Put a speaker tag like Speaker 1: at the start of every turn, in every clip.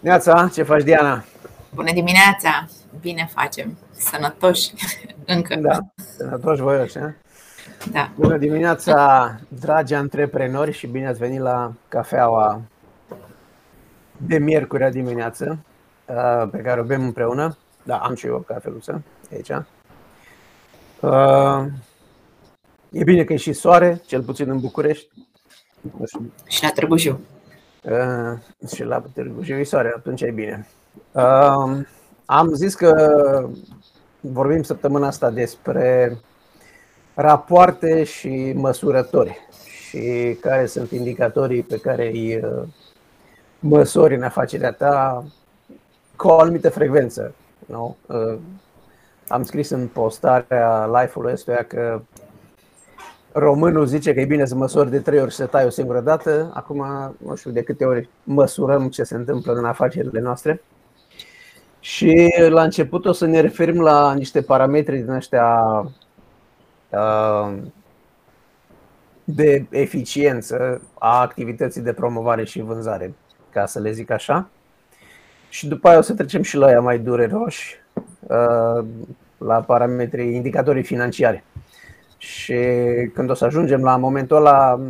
Speaker 1: Neața, ce faci, Diana?
Speaker 2: Bună dimineața! Bine facem! Sănătoși încă.
Speaker 1: Da, sănătoși voi
Speaker 2: Da.
Speaker 1: Bună dimineața, dragi antreprenori și bine ați venit la cafeaua de miercurea dimineață uh, pe care o bem împreună. Da, am și eu o cafeluță aici. Uh, e bine că e și soare, cel puțin în București.
Speaker 2: Și la Târgu Jiu.
Speaker 1: Uh, și la Târgu Jiu e soare, atunci e bine. Uh, am zis că vorbim săptămâna asta despre rapoarte și măsurători și care sunt indicatorii pe care îi măsori în afacerea ta cu o anumită frecvență. Nu? Am scris în postarea live-ului ăstuia că românul zice că e bine să măsori de trei ori și să tai o singură dată. Acum, nu știu de câte ori măsurăm ce se întâmplă în afacerile noastre. Și la început o să ne referim la niște parametri din ăștia de eficiență a activității de promovare și vânzare, ca să le zic așa. Și după aia o să trecem și la ea mai dureroși, la parametrii indicatorii financiare. Și când o să ajungem la momentul ăla,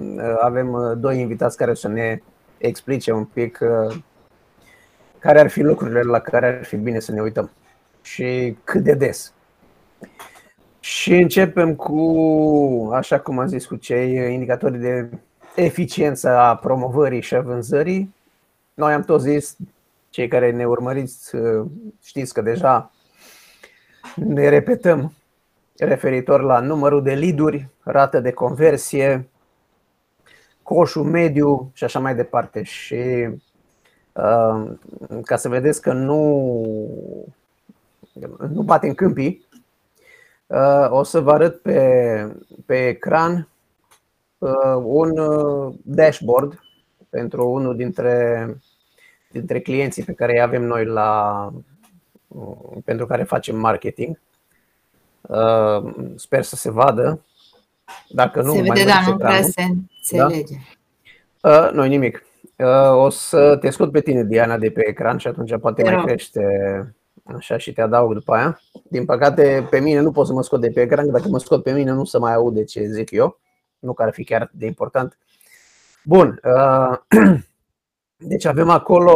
Speaker 1: avem doi invitați care o să ne explice un pic care ar fi lucrurile la care ar fi bine să ne uităm și cât de des. Și începem cu, așa cum am zis, cu cei indicatori de eficiență a promovării și a vânzării. Noi am tot zis, cei care ne urmăriți știți că deja ne repetăm referitor la numărul de lead rată de conversie, coșul mediu și așa mai departe. Și uh, ca să vedeți că nu, nu batem câmpii, uh, o să vă arăt pe, pe ecran uh, un dashboard pentru unul dintre, dintre clienții pe care îi avem noi la, pentru care facem marketing. Uh, sper să se vadă. Dacă nu,
Speaker 2: se
Speaker 1: mai
Speaker 2: vede, dar nu prea se înțelege.
Speaker 1: Da? Uh, nu nimic. Uh, o să te scot pe tine, Diana, de pe ecran și atunci poate mai crește așa și te adaug după aia. Din păcate, pe mine nu pot să mă scot de pe ecran, dacă mă scot pe mine nu se mai aude ce zic eu. Nu că ar fi chiar de important. Bun. Deci avem acolo,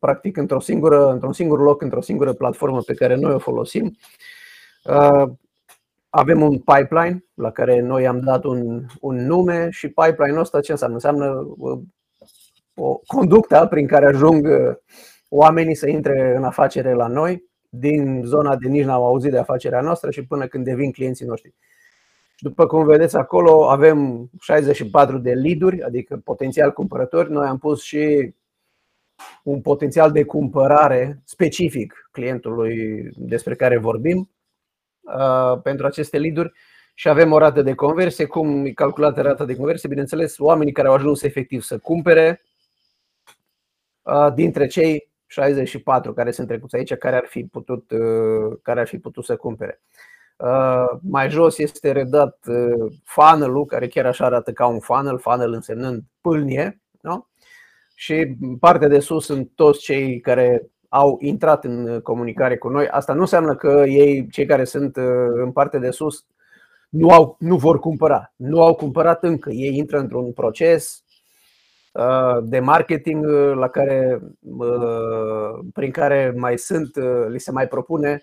Speaker 1: practic, într-o singură, într-un singur loc, într-o singură platformă pe care noi o folosim, Uh, avem un pipeline la care noi am dat un, un nume și pipeline-ul ăsta ce înseamnă? Înseamnă uh, o conductă prin care ajung uh, oamenii să intre în afacere la noi din zona de nici n-au auzit de afacerea noastră și până când devin clienții noștri. Și după cum vedeți acolo, avem 64 de lead adică potențial cumpărători. Noi am pus și un potențial de cumpărare specific clientului despre care vorbim Uh, pentru aceste lead și avem o rată de conversie. Cum e calculată rata de conversie? Bineînțeles, oamenii care au ajuns efectiv să cumpere uh, dintre cei 64 care sunt trecuți aici, care ar fi putut, uh, care ar fi putut să cumpere. Mai jos este redat funnel-ul, care chiar așa arată ca un funnel, funnel însemnând pâlnie. Nu? Și partea de sus sunt toți cei care au intrat în comunicare cu noi. Asta nu înseamnă că ei, cei care sunt uh, în partea de sus, nu, au, nu vor cumpăra. Nu au cumpărat încă. Ei intră într-un proces uh, de marketing uh, la care, prin care mai sunt, li se mai propune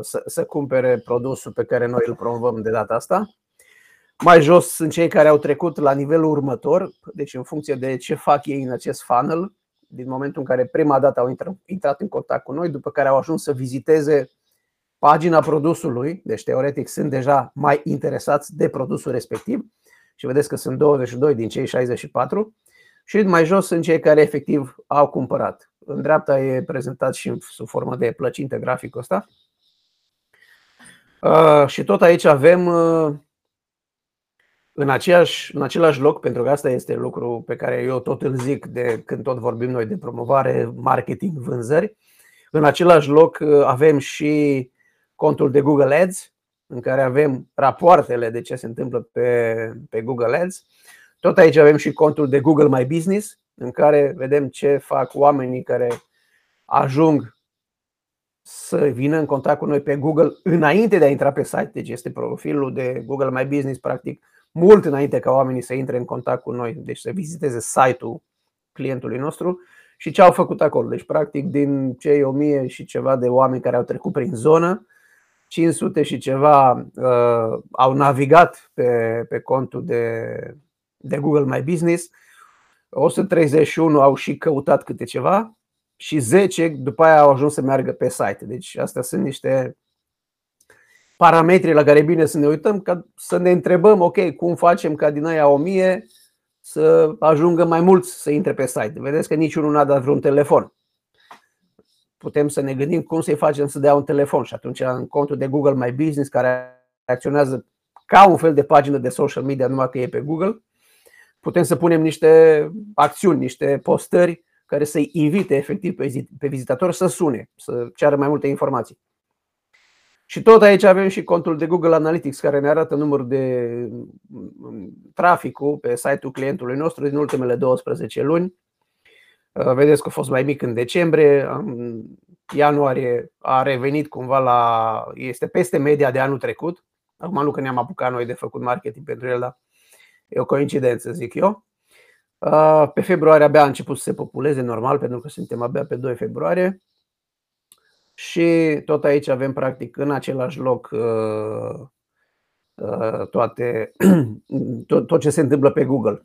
Speaker 1: să, să cumpere produsul pe care noi îl promovăm de data asta. Mai jos sunt cei care au trecut la nivelul următor, deci în funcție de ce fac ei în acest funnel, din momentul în care prima dată au intrat în contact cu noi, după care au ajuns să viziteze pagina produsului, deci teoretic sunt deja mai interesați de produsul respectiv și vedeți că sunt 22 din cei 64 și mai jos sunt cei care efectiv au cumpărat. În dreapta e prezentat și sub formă de plăcinte graficul ăsta. Uh, și tot aici avem uh, în, aceeași, în același loc, pentru că asta este lucru pe care eu tot îl zic de când tot vorbim noi de promovare, marketing, vânzări, în același loc uh, avem și contul de Google Ads, în care avem rapoartele de ce se întâmplă pe, pe Google Ads. Tot aici avem și contul de Google My Business, în care vedem ce fac oamenii care ajung să vină în contact cu noi pe Google înainte de a intra pe site, deci este profilul de Google My Business practic mult înainte ca oamenii să intre în contact cu noi, deci să viziteze site-ul clientului nostru și ce au făcut acolo. Deci practic din cei 1000 și ceva de oameni care au trecut prin zonă, 500 și ceva uh, au navigat pe, pe contul de, de Google My Business, 131 au și căutat câte ceva și 10 după aia au ajuns să meargă pe site. Deci astea sunt niște parametri la care e bine să ne uităm, ca să ne întrebăm, ok, cum facem ca din aia 1000 să ajungă mai mulți să intre pe site. Vedeți că niciunul n-a dat vreun telefon. Putem să ne gândim cum să-i facem să dea un telefon și atunci în contul de Google My Business care reacționează ca un fel de pagină de social media numai că e pe Google, putem să punem niște acțiuni, niște postări care să-i invite efectiv pe vizitator să sune, să ceară mai multe informații. Și tot aici avem și contul de Google Analytics care ne arată numărul de mm, traficul pe site-ul clientului nostru din ultimele 12 luni. Uh, vedeți că a fost mai mic în decembrie, în ianuarie a revenit cumva la. este peste media de anul trecut. Acum nu că ne-am apucat noi de făcut marketing pentru el, dar e o coincidență, zic eu. Uh, pe februarie abia a început să se populeze normal, pentru că suntem abia pe 2 februarie. Și tot aici avem practic în același loc uh, uh, toate, tot, tot ce se întâmplă pe Google.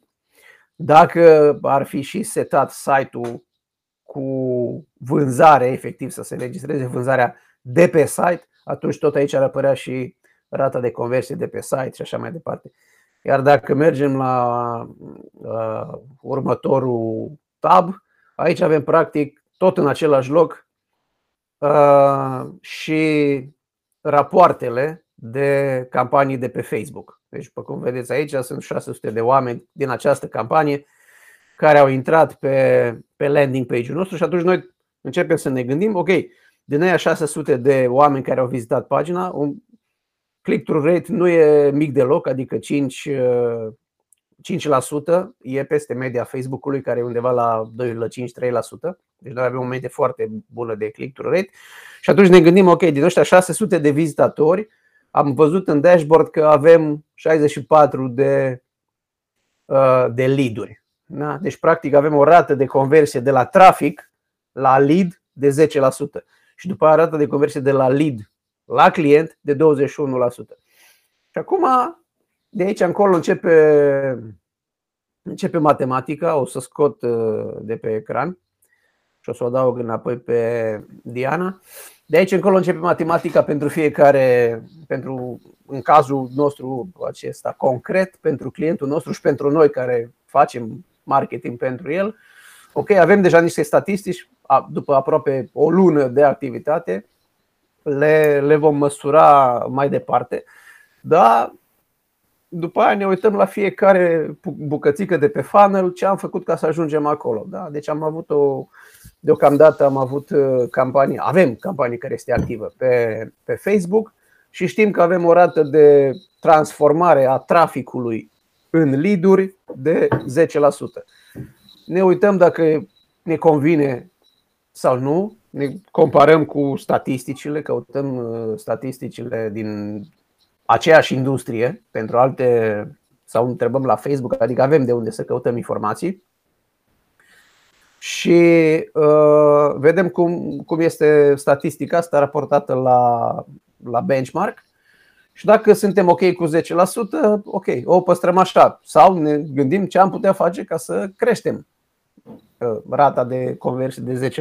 Speaker 1: Dacă ar fi și setat site-ul cu vânzare, efectiv să se registreze vânzarea de pe site, atunci tot aici ar apărea și rata de conversie de pe site și așa mai departe. Iar dacă mergem la uh, următorul tab, aici avem practic tot în același loc uh, și rapoartele de campanii de pe Facebook. Deci, după cum vedeți aici, sunt 600 de oameni din această campanie care au intrat pe, pe landing page-ul nostru și atunci noi începem să ne gândim, ok, din aia 600 de oameni care au vizitat pagina, un click-through rate nu e mic deloc, adică 5, 5% e peste media Facebook-ului, care e undeva la 2,5-3%. Deci noi avem o medie foarte bună de click-through rate. Și atunci ne gândim, ok, din ăștia 600 de vizitatori, am văzut în dashboard că avem 64 de, uh, de lead-uri. Da? Deci, practic, avem o rată de conversie de la trafic la lead de 10%. Și după aia rată de conversie de la lead la client de 21%. Și acum de aici încolo începe, începe matematica, o să scot uh, de pe ecran și o să o adaug înapoi pe Diana. De aici încolo începe matematica pentru fiecare, pentru, în cazul nostru acesta concret, pentru clientul nostru și pentru noi care facem marketing pentru el. Ok, avem deja niște statistici după aproape o lună de activitate, le, le vom măsura mai departe, dar după aia ne uităm la fiecare bucățică de pe funnel ce am făcut ca să ajungem acolo. Da? Deci am avut o, deocamdată am avut uh, campanii, avem campanii care este activă pe, pe Facebook și știm că avem o rată de transformare a traficului în lead-uri de 10%. Ne uităm dacă ne convine sau nu, ne comparăm cu statisticile, căutăm uh, statisticile din aceeași industrie pentru alte sau întrebăm la Facebook, adică avem de unde să căutăm informații. Și uh, vedem cum, cum este statistica asta raportată la, la benchmark. Și dacă suntem ok cu 10%, ok, o păstrăm așa. Sau ne gândim ce am putea face ca să creștem uh, rata de conversie de 10%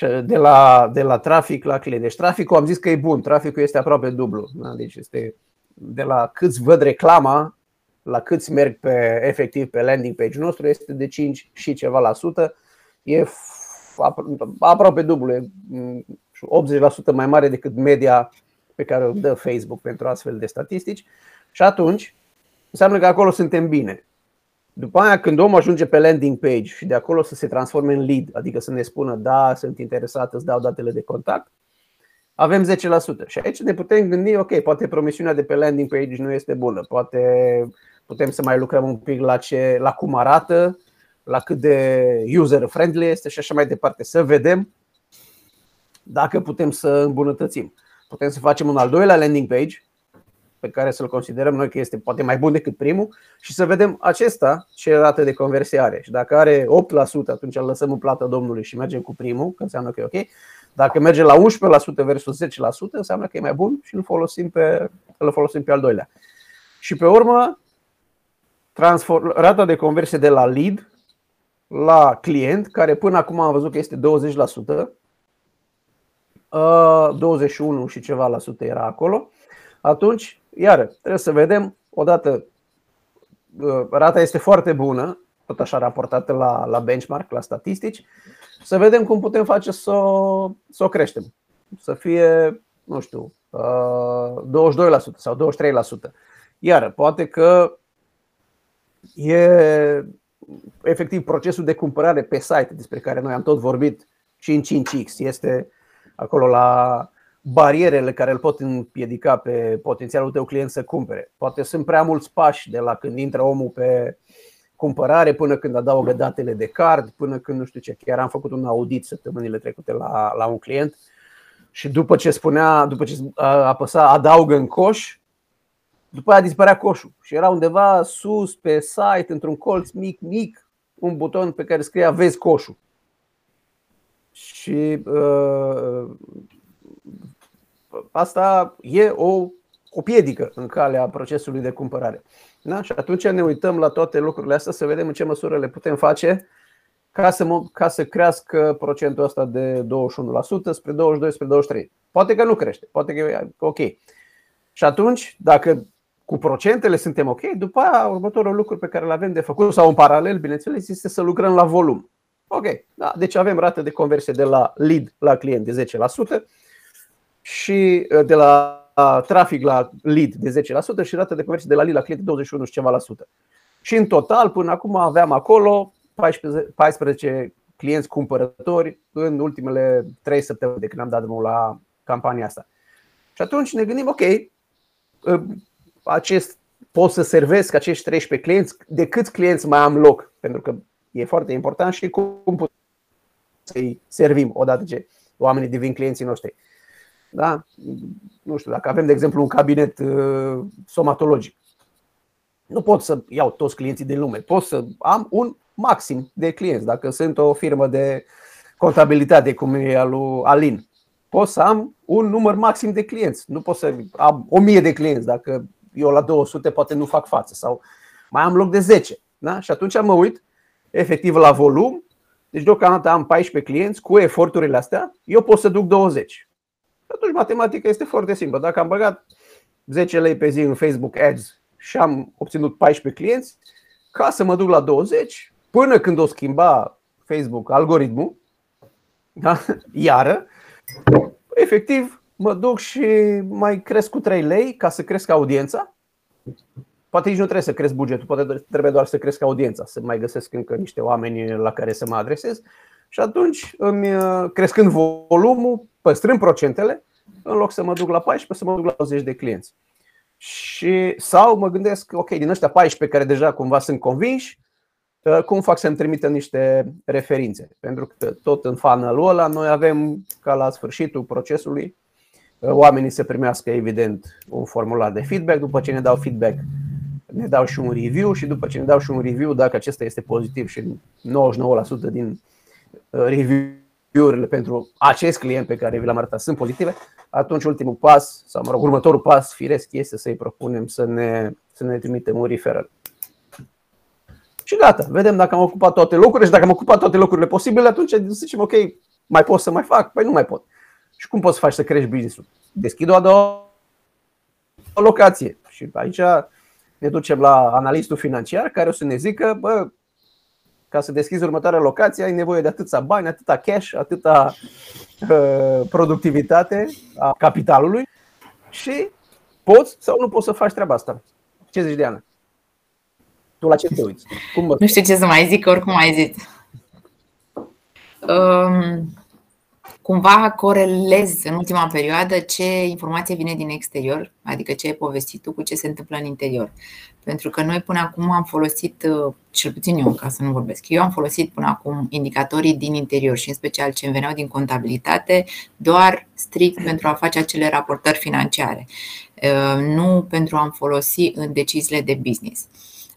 Speaker 1: de la, de la trafic la client. Deci traficul am zis că e bun, traficul este aproape dublu. Da? Deci este de la câți văd reclama la câți merg pe efectiv pe landing page nostru este de 5 și ceva la sută. E aproape dublu, e 80% mai mare decât media pe care o dă Facebook pentru astfel de statistici. Și atunci înseamnă că acolo suntem bine. După aia, când omul ajunge pe landing page și de acolo să se transforme în lead, adică să ne spună da, sunt interesat, îți dau datele de contact, avem 10%. Și aici ne putem gândi, ok, poate promisiunea de pe landing page nu este bună, poate putem să mai lucrăm un pic la, ce, la cum arată la cât de user-friendly este și așa mai departe. Să vedem dacă putem să îmbunătățim. Putem să facem un al doilea landing page pe care să-l considerăm noi că este poate mai bun decât primul și să vedem acesta ce rată de conversie are. Și dacă are 8%, atunci îl lăsăm în plată Domnului și mergem cu primul, că înseamnă că e ok. Dacă merge la 11% versus 10%, înseamnă că e mai bun și îl folosim pe, îl folosim pe al doilea. Și pe urmă, transform, rata de conversie de la lead la client, care până acum am văzut că este 20%, 21 uh, și ceva la sută era acolo, atunci, iară, trebuie să vedem, odată, uh, rata este foarte bună, tot așa raportată la, la benchmark, la statistici, să vedem cum putem face să o, să o creștem. Să fie, nu știu, 22% uh, sau 23%. Iar poate că e efectiv procesul de cumpărare pe site despre care noi am tot vorbit 5-5X este acolo la barierele care îl pot împiedica pe potențialul tău client să cumpere. Poate sunt prea mulți pași de la când intră omul pe cumpărare până când adaugă datele de card, până când nu știu ce. Chiar am făcut un audit săptămânile trecute la, la un client și după ce spunea, după ce apăsa adaugă în coș, după aia dispărea coșul și era undeva sus pe site, într-un colț mic, mic, un buton pe care scria vezi coșul. Și uh, asta e o, o piedică în calea procesului de cumpărare. Da? Și atunci ne uităm la toate lucrurile astea să vedem în ce măsură le putem face ca să, ca să crească procentul ăsta de 21% spre 22, spre 23. Poate că nu crește, poate că e ok. Și atunci, dacă cu procentele suntem ok, după aia următorul lucru pe care îl avem de făcut sau în paralel, bineînțeles, este să lucrăm la volum. Ok, da, deci avem rată de conversie de la lead la client de 10% și uh, de la trafic la lead de 10% și rată de conversie de la lead la client de 21 și ceva la sută. Și în total, până acum aveam acolo 14, 14 clienți cumpărători în ultimele 3 săptămâni de când am dat drumul la campania asta. Și atunci ne gândim, ok, uh, acest, pot să servesc acești 13 clienți, de câți clienți mai am loc, pentru că e foarte important și cum putem să-i servim odată ce oamenii devin clienții noștri. Da? Nu știu, dacă avem, de exemplu, un cabinet uh, somatologic, nu pot să iau toți clienții din lume, pot să am un maxim de clienți. Dacă sunt o firmă de contabilitate, cum e al lui Alin, pot să am un număr maxim de clienți. Nu pot să am o mie de clienți. Dacă eu la 200 poate nu fac față sau mai am loc de 10. Da? Și atunci mă uit efectiv la volum. Deci deocamdată am 14 clienți cu eforturile astea, eu pot să duc 20. Atunci matematica este foarte simplă. Dacă am băgat 10 lei pe zi în Facebook Ads și am obținut 14 clienți, ca să mă duc la 20, până când o schimba Facebook algoritmul, da? iară, efectiv mă duc și mai cresc cu 3 lei ca să cresc audiența. Poate nici nu trebuie să cresc bugetul, poate trebuie doar să cresc audiența, să mai găsesc încă niște oameni la care să mă adresez. Și atunci, îmi, crescând volumul, păstrând procentele, în loc să mă duc la 14, să mă duc la 20 de clienți. Și, sau mă gândesc, ok, din ăștia 14 care deja cumva sunt convinși, cum fac să-mi trimită niște referințe? Pentru că tot în funnel ăla noi avem ca la sfârșitul procesului oamenii să primească evident un formular de feedback, după ce ne dau feedback ne dau și un review și după ce ne dau și un review, dacă acesta este pozitiv și 99% din uh, review-urile pentru acest client pe care vi l-am arătat sunt pozitive, atunci ultimul pas, sau mă rog, următorul pas firesc este să-i propunem să ne, să ne trimitem un referral. Și gata, vedem dacă am ocupat toate locurile și dacă am ocupat toate locurile posibile, atunci zicem ok, mai pot să mai fac? Păi nu mai pot. Și cum poți să faci să crești business-ul? Deschid o a doua locație. Și aici ne ducem la analistul financiar care o să ne zică, bă, ca să deschizi următoarea locație ai nevoie de atâția bani, atâta cash, atâta uh, productivitate a capitalului și poți sau nu poți să faci treaba asta. Ce zici, Diana? Tu la ce te uiți?
Speaker 2: Cum mă... Nu știu ce să mai zic, oricum ai zis. Um, cumva corelez în ultima perioadă ce informație vine din exterior, adică ce ai povestit tu cu ce se întâmplă în interior. Pentru că noi până acum am folosit, uh, cel puțin eu, ca să nu vorbesc, eu am folosit până acum indicatorii din interior și în special ce îmi veneau din contabilitate, doar strict pentru a face acele raportări financiare, uh, nu pentru a-mi folosi în deciziile de business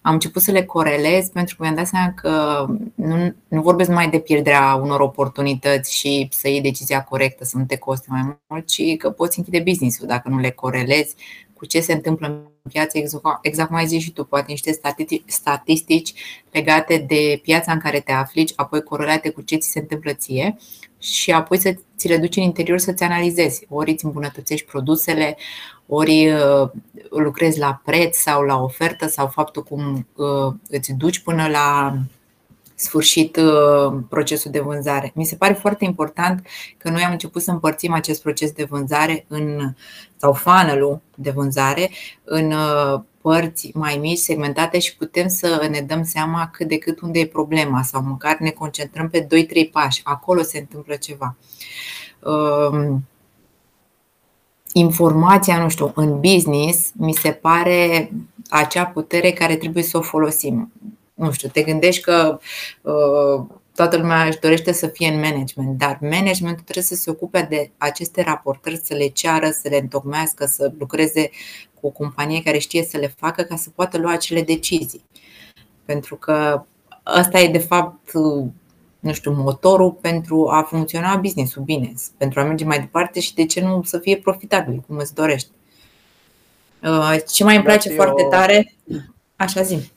Speaker 2: am început să le corelez pentru că mi-am dat seama că nu, nu vorbesc numai de pierderea unor oportunități și să iei decizia corectă, să nu te coste mai mult, ci că poți închide business-ul dacă nu le corelezi cu ce se întâmplă în piață, exact cum ai zis și tu, poate niște statistici legate de piața în care te afli, apoi corelate cu ce ți se întâmplă ție și apoi să ți le duci în interior să-ți analizezi. Ori îți îmbunătățești produsele, ori uh, lucrezi la preț sau la ofertă sau faptul cum uh, îți duci până la sfârșit uh, procesul de vânzare. Mi se pare foarte important că noi am început să împărțim acest proces de vânzare în, sau funnel de vânzare în părți mai mici, segmentate și putem să ne dăm seama cât de cât unde e problema sau măcar ne concentrăm pe 2-3 pași. Acolo se întâmplă ceva. Um, informația, nu știu, în business mi se pare acea putere care trebuie să o folosim. Nu știu, te gândești că uh, toată lumea își dorește să fie în management, dar managementul trebuie să se ocupe de aceste raportări, să le ceară, să le întocmească, să lucreze cu o companie care știe să le facă ca să poată lua acele decizii. Pentru că ăsta e de fapt nu știu, motorul pentru a funcționa business-ul bine, pentru a merge mai departe și de ce nu să fie profitabil, cum îți dorești. Uh, ce mai îmi place eu... foarte tare, așa zi.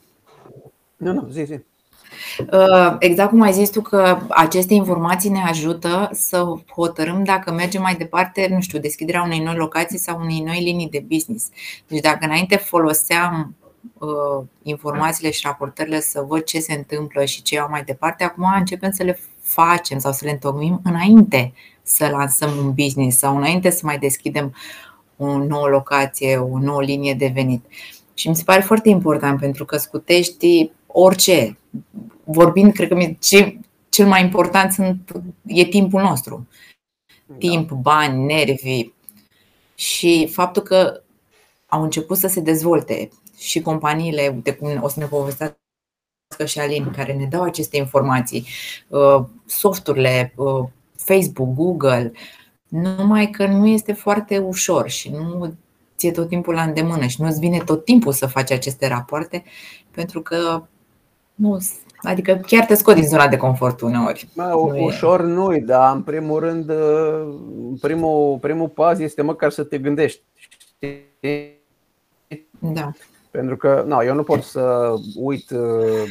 Speaker 1: Nu, nu, zi, zi.
Speaker 2: Uh, exact cum ai zis tu că aceste informații ne ajută să hotărâm dacă mergem mai departe, nu știu, deschiderea unei noi locații sau unei noi linii de business. Deci dacă înainte foloseam uh, informațiile și raportările să văd ce se întâmplă și ce iau mai departe, acum începem să le facem sau să le întocmim înainte să lansăm un business sau înainte să mai deschidem o nouă locație, o nouă linie de venit. Și mi se pare foarte important pentru că scutești orice. Vorbind, cred că ce, cel mai important sunt, e timpul nostru. Da. Timp, bani, nervi. Și faptul că au început să se dezvolte și companiile, uite cum o să ne povestească și Alin, care ne dau aceste informații, uh, softurile, uh, Facebook, Google, numai că nu este foarte ușor și nu ție tot timpul la îndemână și nu-ți vine tot timpul să faci aceste rapoarte pentru că nu, adică chiar te scot din zona de confort uneori.
Speaker 1: Mă, nu ușor nu dar în primul rând, uh, primul, primul pas este măcar să te gândești.
Speaker 2: Da.
Speaker 1: Pentru că nu, eu nu pot să uit uh,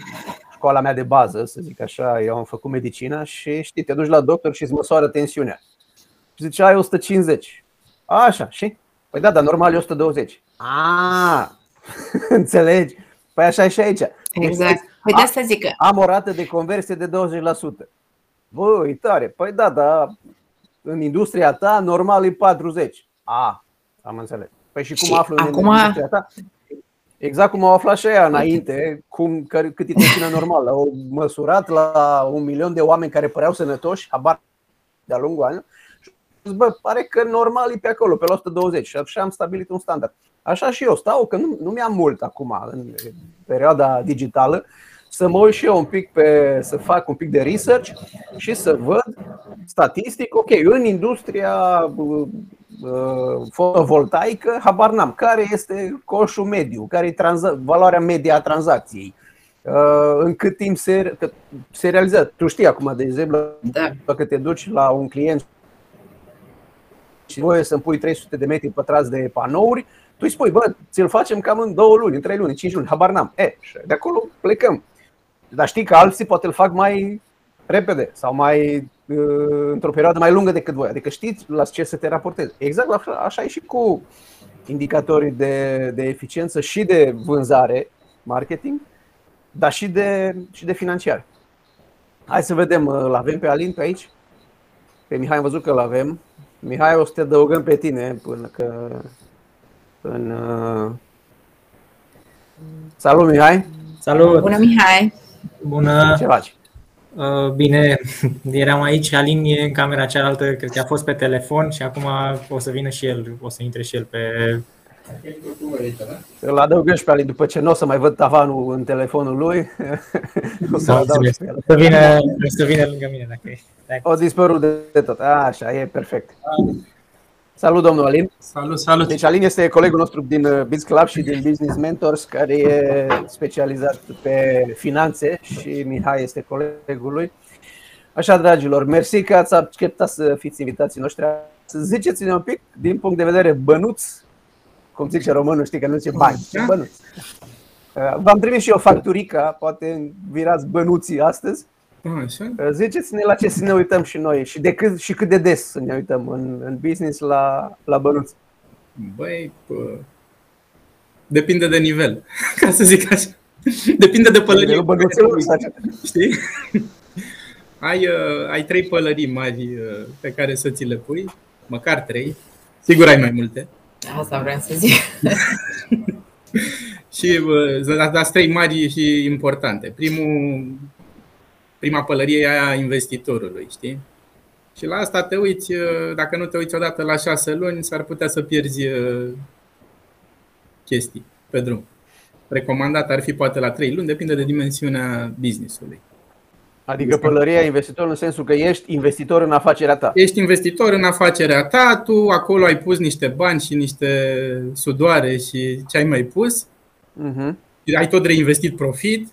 Speaker 1: școala mea de bază, să zic așa, eu am făcut medicină și știi, te duci la doctor și îți măsoară tensiunea. Și zice, ai 150. A, așa, și? Păi da, dar normal e 120. A, înțelegi? Păi așa e și aici.
Speaker 2: Exact. Păi de asta zic că...
Speaker 1: Am o rată de conversie de 20%. Băi, tare. Păi da, dar în industria ta normal e 40. A, am înțeles. Păi și cum și aflu acum... în industria ta? Exact cum au aflat și aia înainte, cum, cât e tensiunea normală. Au măsurat la un milion de oameni care păreau sănătoși, habar de-a lungul anilor, și bă, pare că normal e pe acolo, pe la 120 și așa am stabilit un standard. Așa și eu stau, că nu, nu mi-am mult acum în perioada digitală, să mă uit și eu un pic pe, să fac un pic de research și să văd statistic, ok, în industria Uh, fotovoltaică, habar n-am. Care este coșul mediu? Care e tranza- valoarea media a tranzacției? Uh, în cât timp se, se realizează? Tu știi acum, de exemplu, da. dacă te duci la un client și voie să-mi pui 300 de metri pătrați de panouri, tu îi spui, bă, ți-l facem cam în două luni, în trei luni, în cinci luni, habar n-am. E, de acolo plecăm. Dar știi că alții poate îl fac mai repede sau mai Uh, într-o perioadă mai lungă decât voi. Adică știți la ce să te raportezi. Exact așa, așa e și cu indicatorii de, de eficiență și de vânzare, marketing, dar și de, și de financiar. Hai să vedem, îl avem pe Alin pe aici? Pe Mihai am văzut că îl avem. Mihai, o să te adăugăm pe tine până că... În, uh... Salut, Mihai!
Speaker 3: Salut!
Speaker 2: Bună, Mihai!
Speaker 3: Bună!
Speaker 1: Ce faci?
Speaker 3: Uh, bine, eram aici, Alin e în camera cealaltă, cred că a fost pe telefon și acum o să vină și el, o să intre și el pe...
Speaker 1: Îl adăugăm și pe Alin după ce nu o să mai văd tavanul în telefonul lui.
Speaker 3: o să, da, o să, vină, o să vină lângă mine dacă e.
Speaker 1: O dispărut de tot. A, așa, e perfect. Salut, domnul Alin.
Speaker 3: Salut, salut.
Speaker 1: Deci Alin este colegul nostru din uh, Biz Club și din Business Mentors, care e specializat pe finanțe și Mihai este colegul lui. Așa, dragilor, mersi că ați acceptat să fiți invitații noștri. Să ziceți-ne un pic, din punct de vedere bănuț, cum zice românul, știi că nu zice bani, ce bănuț. Uh, v-am trimis și eu facturica, poate virați bănuții astăzi. Așa. Uh, ziceți-ne la ce să ne uităm și noi și, de cât, și cât de des să ne uităm în, în business la, la bănuți.
Speaker 4: Băi, pă, depinde de nivel, ca să zic așa. Depinde de pălărie. Știi? ai, uh, ai trei pălării mari uh, pe care să ți le pui, măcar trei. Sigur ai mai multe.
Speaker 2: Asta vreau să zic.
Speaker 4: și uh, sunt trei mari și importante. Primul prima pălărie e aia investitorului, știi? Și la asta te uiți, uh, dacă nu te uiți odată la șase luni, s-ar putea să pierzi uh, chestii pe drum. Recomandat ar fi poate la trei luni, depinde de dimensiunea businessului.
Speaker 1: Adică pălăria investitor în sensul că ești investitor în afacerea ta.
Speaker 4: Ești investitor în afacerea ta, tu acolo ai pus niște bani și niște sudoare și ce ai mai pus. Uh-huh. Ai tot reinvestit profit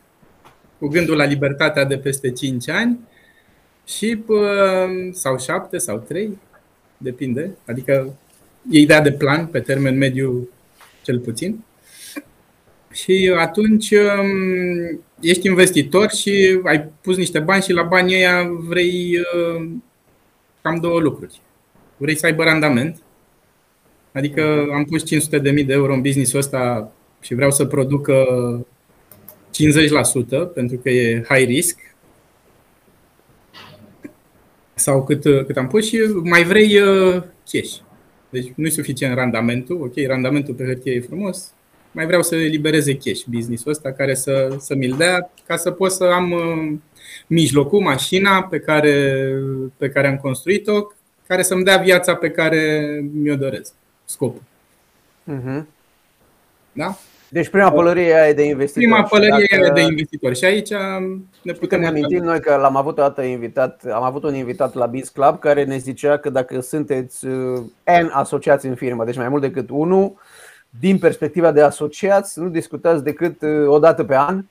Speaker 4: cu gândul la libertatea de peste 5 ani și sau 7 sau 3, depinde, adică e ideea de plan pe termen mediu cel puțin. Și atunci um, ești investitor și ai pus niște bani și la banii ăia vrei uh, cam două lucruri. Vrei să aibă randament, adică am pus 500.000 de euro în businessul ăsta și vreau să producă 50% pentru că e high risk sau cât, cât am pus și mai vrei uh, cash. Deci nu e suficient randamentul, ok, randamentul pe hârtie e frumos, mai vreau să elibereze cash business-ul ăsta care să, să mi-l dea ca să pot să am uh, mijlocul, mașina pe care, pe care am construit-o, care să-mi dea viața pe care mi-o doresc, scopul. Uh-huh. Da?
Speaker 1: Deci prima pălărie e de investitori.
Speaker 4: Prima pălărie e de investitori și aici ne putem
Speaker 1: ne amintim noi că l-am avut o dată invitat, am avut un invitat la Biz Club care ne zicea că dacă sunteți uh, N asociați în firmă, deci mai mult decât unul, din perspectiva de asociați, nu discutați decât uh, o dată pe an,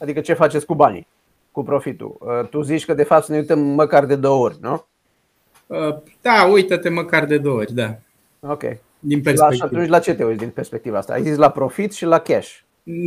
Speaker 1: adică ce faceți cu banii, cu profitul. Uh, tu zici că de fapt să ne uităm măcar de două ori, nu?
Speaker 4: Da, uită-te măcar de două ori, da.
Speaker 1: Ok din perspectivă. La, atunci la ce te uiți din perspectiva asta? Ai zis la profit și la cash.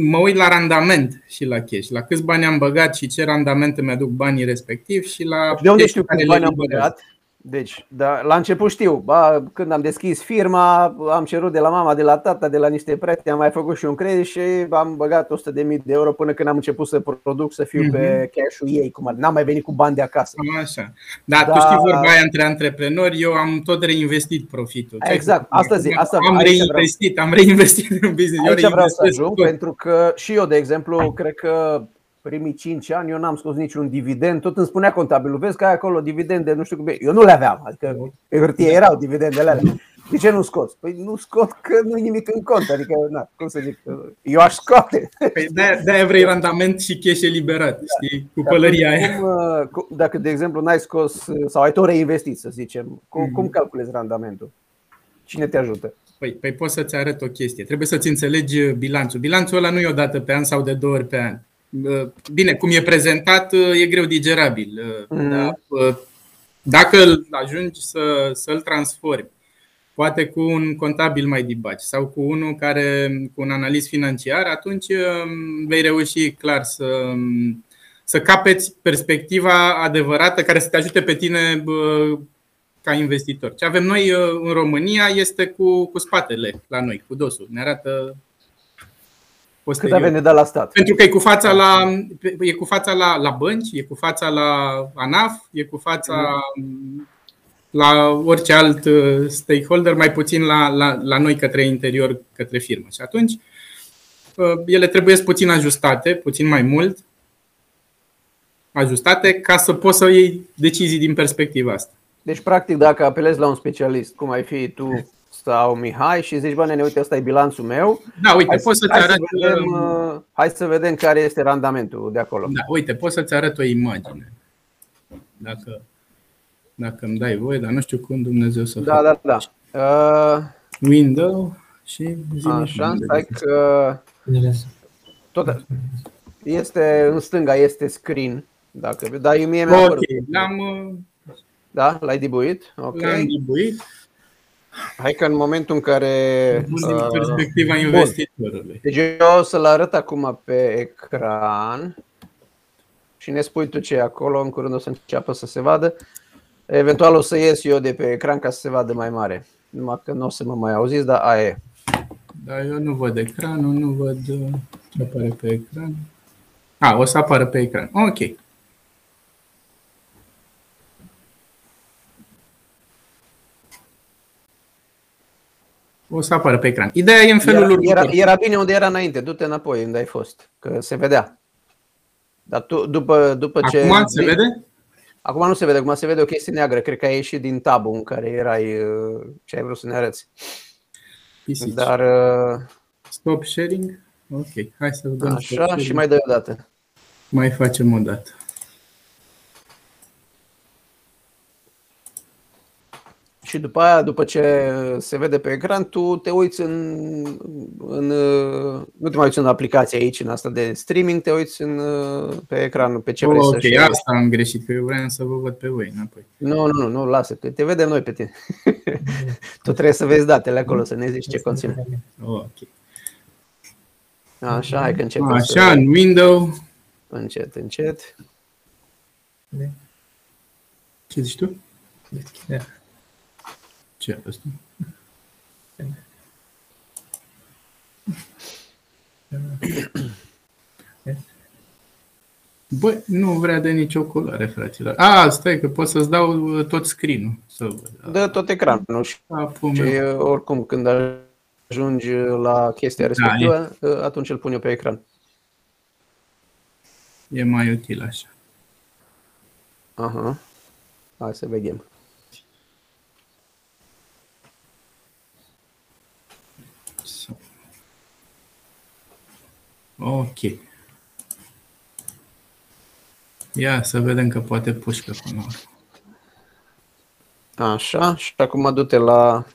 Speaker 4: Mă uit la randament și la cash, la câți bani am băgat și ce randamente mi-aduc banii respectiv și la.
Speaker 1: De unde știu câți bani am băgat? Deci, da, la început știu, ba, când am deschis firma, am cerut de la mama, de la tata, de la niște prieteni, am mai făcut și un credit și am băgat 100.000 de euro până când am început să produc, să fiu mm-hmm. pe mhm. cash-ul ei, cum n-am mai venit cu bani de acasă.
Speaker 4: Așa. Da, da, tu știi vorba aia între antreprenori, eu am tot reinvestit profitul.
Speaker 1: Exact, asta zi, asta
Speaker 4: am reinvestit, vreau. am reinvestit în business.
Speaker 1: Aici eu vreau să ajung, tot. pentru că și eu, de exemplu, cred că primii 5 ani eu n-am scos niciun dividend, tot îmi spunea contabilul, vezi că ai acolo dividende, nu știu cum Eu nu le aveam, adică pe hârtie erau dividendele alea. De ce nu scoți? Păi nu scot că nu e nimic în cont, adică, na, cum să zic, eu aș scoate.
Speaker 4: Păi de-aia vrei randament și cash eliberat, da. știi, cu pălăria aia.
Speaker 1: Cum, dacă, de exemplu, n-ai scos sau ai tot reinvestit, să zicem, cum, mm-hmm. cum calculezi randamentul? Cine te ajută?
Speaker 4: Păi, păi pot să-ți arăt o chestie. Trebuie să-ți înțelegi bilanțul. Bilanțul ăla nu e o dată pe an sau de două ori pe an. Bine, cum e prezentat, e greu digerabil. Mm. Da? Dacă îl ajungi să, să-l transformi, poate cu un contabil mai dibaci sau cu unul care, cu un analist financiar, atunci vei reuși clar să, să capeți perspectiva adevărată care să te ajute pe tine ca investitor. Ce avem noi în România este cu, cu spatele la noi, cu dosul. Ne arată
Speaker 1: posterior. Cât avem de dat la stat?
Speaker 4: Pentru că e cu fața la, e cu fața la, la bănci, e cu fața la ANAF, e cu fața la orice alt uh, stakeholder, mai puțin la, la, la noi către interior, către firmă. Și atunci uh, ele trebuie puțin ajustate, puțin mai mult. ajustate ca să poți să iei decizii din perspectiva asta.
Speaker 1: Deci, practic, dacă apelezi la un specialist, cum ai fi tu sau Mihai și zici, bă, nene, uite, ăsta e bilanțul meu.
Speaker 4: Da, uite, hai, poți să-ți
Speaker 1: hai
Speaker 4: arăt...
Speaker 1: Să vedem, uh, hai să vedem care este randamentul de acolo.
Speaker 4: Da, uite, poți să-ți arăt o imagine. Dacă, dacă îmi dai voie, dar nu știu cum Dumnezeu să
Speaker 1: Da, fac. da, da. Uh,
Speaker 4: Window și
Speaker 1: Așa, stai că tot este în stânga este screen. Dacă, dar eu mie mi-a
Speaker 4: Ok, l-am
Speaker 1: da, l-ai dibuit?
Speaker 4: Okay. L-am dibuit.
Speaker 1: Hai că în momentul în care.
Speaker 4: Din uh, perspectiva investitorului.
Speaker 1: Deci eu o să-l arăt acum pe ecran și ne spui tu ce e acolo. În curând o să înceapă să se vadă. Eventual o să ies eu de pe ecran ca să se vadă mai mare. Numai că nu o să mă mai auziți, dar aia e.
Speaker 4: Dar eu nu văd ecranul, nu văd ce apare pe ecran. A, o să apară pe ecran. Ok. O să apară pe ecran. Ideea e în felul
Speaker 1: era,
Speaker 4: următor.
Speaker 1: Era, era bine unde era înainte, du-te înapoi unde ai fost, că se vedea. Dar tu, după, după ce...
Speaker 4: Acum se vede?
Speaker 1: Acum nu se vede, acum se vede o chestie neagră. Cred că ai ieșit din tabul în care erai ce ai vrut să ne arăți. Pisici. Dar... Uh,
Speaker 4: Stop sharing? Ok, hai să
Speaker 1: dăm Așa, și mai dai o dată.
Speaker 4: Mai facem o dată.
Speaker 1: Și după aia, după ce se vede pe ecran, tu te uiți în, în nu te mai uiți în aplicație aici, în asta de streaming, te uiți în, pe ecran, pe ce vrei
Speaker 4: oh,
Speaker 1: să
Speaker 4: Ok, asta am greșit, că eu vreau să vă văd pe voi înapoi.
Speaker 1: Nu, nu, nu, nu lasă, că te vedem noi pe tine. tu trebuie să vezi datele acolo, să ne zici ce conține.
Speaker 4: Ok.
Speaker 1: Așa, hai că începem.
Speaker 4: Așa, să... în window.
Speaker 1: Încet, încet.
Speaker 4: Ce zici tu? Yeah. Ce e ăsta? Băi, nu vrea de nicio culoare, fraților. A, stai că pot să-ți dau uh, tot screen-ul. Să văd.
Speaker 1: Dă tot ecranul și, și oricum când ajungi la chestia da, respectivă, da, atunci îl pun eu pe ecran.
Speaker 4: E mai util așa.
Speaker 1: Aha. Hai să vedem.
Speaker 4: Ok. Ia să vedem că poate pușcă până
Speaker 1: Așa, și acum du-te la...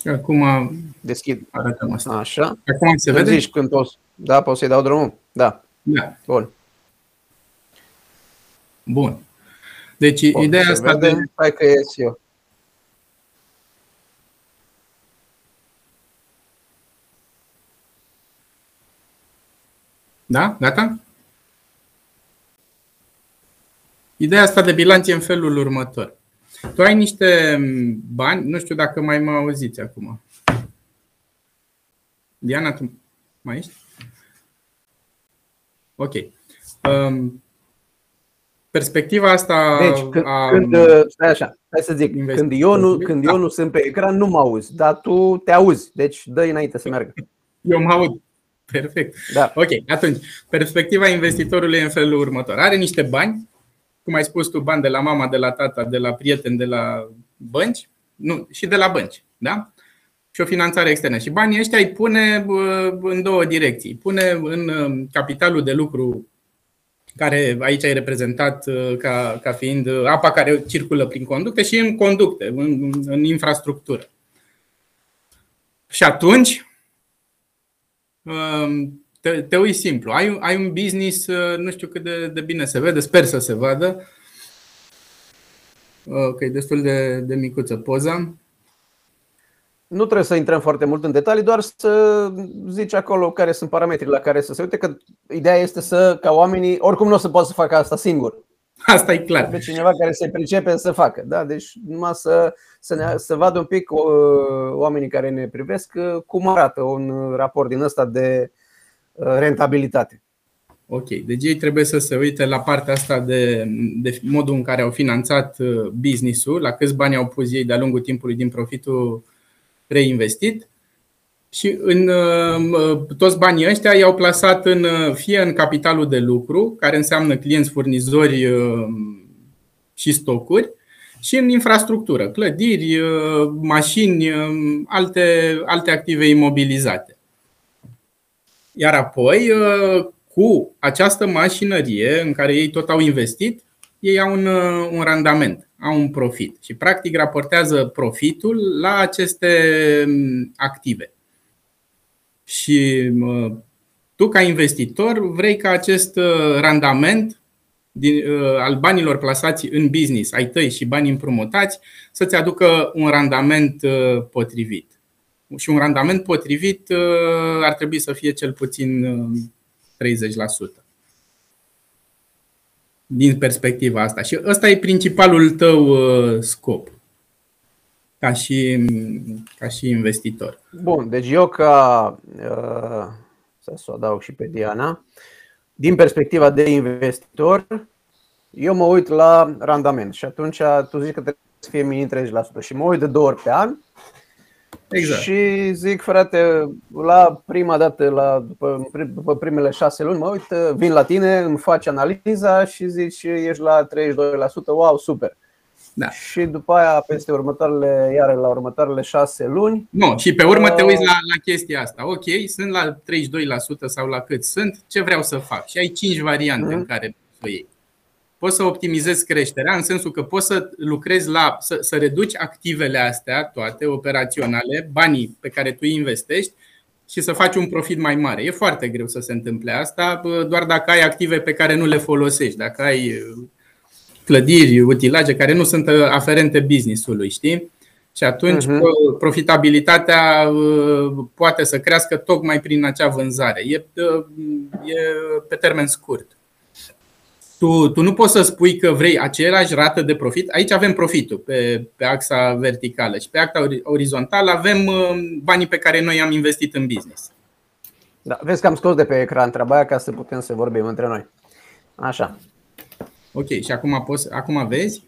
Speaker 4: Și acum
Speaker 1: deschid.
Speaker 4: Arătăm asta.
Speaker 1: Așa.
Speaker 4: Acum se vede?
Speaker 1: Zici când poți. Da, poți să-i dau drumul? Da.
Speaker 4: Da.
Speaker 1: Bun.
Speaker 4: Bun. Deci Bun, ideea asta
Speaker 1: vede. de... Hai că ies eu.
Speaker 4: Da? Gata? Ideea asta de bilanț e în felul următor. Tu ai niște bani, nu știu dacă mai mă auziți acum. Diana, tu mai ești? Ok. Um, perspectiva asta.
Speaker 1: Deci, când, a, când stai așa, hai să zic, când eu, nu, când eu nu sunt pe ecran, nu mă auzi, dar tu te auzi, deci dă înainte să meargă.
Speaker 4: Eu mă aud. Perfect.
Speaker 1: Da.
Speaker 4: Ok, atunci, perspectiva investitorului e în felul următor. Are niște bani, cum ai spus tu, bani de la mama, de la tata, de la prieteni, de la bănci, nu, și de la bănci, da? Și o finanțare externă. Și banii ăștia îi pune în două direcții. Pune în um, capitalul de lucru care aici e reprezentat uh, ca, ca fiind apa care circulă prin conducte și în conducte, în, în infrastructură. Și atunci, um, te, te uiți simplu. Ai, ai un business, uh, nu știu cât de, de bine se vede, sper să se vadă. Ok, destul de, de micuță poza.
Speaker 1: Nu trebuie să intrăm foarte mult în detalii, doar să zici acolo care sunt parametrii la care să se uite, că ideea este să, ca oamenii, oricum nu o să poată să facă asta singur.
Speaker 4: Asta e clar.
Speaker 1: Pe cineva care se pricepe să facă. Da? Deci numai să, să, ne, să vadă un pic uh, oamenii care ne privesc uh, cum arată un raport din ăsta de uh, rentabilitate.
Speaker 4: Ok, deci ei trebuie să se uite la partea asta de, de modul în care au finanțat business-ul, la câți bani au pus ei de-a lungul timpului din profitul reinvestit și în toți banii ăștia i-au plasat în, fie în capitalul de lucru, care înseamnă clienți, furnizori și stocuri, și în infrastructură, clădiri, mașini, alte, alte active imobilizate. Iar apoi, cu această mașinărie în care ei tot au investit, ei au un, un randament, au un profit și practic raportează profitul la aceste active. Și tu, ca investitor, vrei ca acest uh, randament din, uh, al banilor plasați în business, ai tăi și banii împrumutați, să-ți aducă un randament uh, potrivit. Și un randament potrivit ar trebui să fie cel puțin 30%. Din perspectiva asta. Și ăsta e principalul tău scop ca și, ca și investitor.
Speaker 1: Bun, deci eu ca, uh, să o adaug și pe Diana, din perspectiva de investitor, eu mă uit la randament și atunci tu zici că trebuie să fie minim 30% și mă uit de două ori pe an Exact. Și zic, frate, la prima dată, la, după, după primele șase luni, mă uit, vin la tine, îmi faci analiza și zici, ești la 32%, wow, super. Da. Și după aia, peste următoarele, iar la următoarele șase luni.
Speaker 4: Nu, și pe urmă te uiți la, la chestia asta. Ok, sunt la 32% sau la cât sunt, ce vreau să fac? Și ai cinci variante mm-hmm. în care să iei. Poți să optimizezi creșterea în sensul că poți să lucrezi la, să, să reduci activele astea, toate operaționale, banii pe care tu îi investești și să faci un profit mai mare. E foarte greu să se întâmple asta, doar dacă ai active pe care nu le folosești, dacă ai clădiri, utilaje care nu sunt uh, aferente business-ului, știi? Și atunci uh-huh. profitabilitatea uh, poate să crească tocmai prin acea vânzare. E, uh, e pe termen scurt. Tu, tu nu poți să spui că vrei aceeași rată de profit. Aici avem profitul pe, pe axa verticală și pe axa orizontală avem banii pe care noi am investit în business.
Speaker 1: Da, vezi că am scos de pe ecran treaba aia ca să putem să vorbim între noi. Așa.
Speaker 4: Ok, și acum, poți, acum vezi?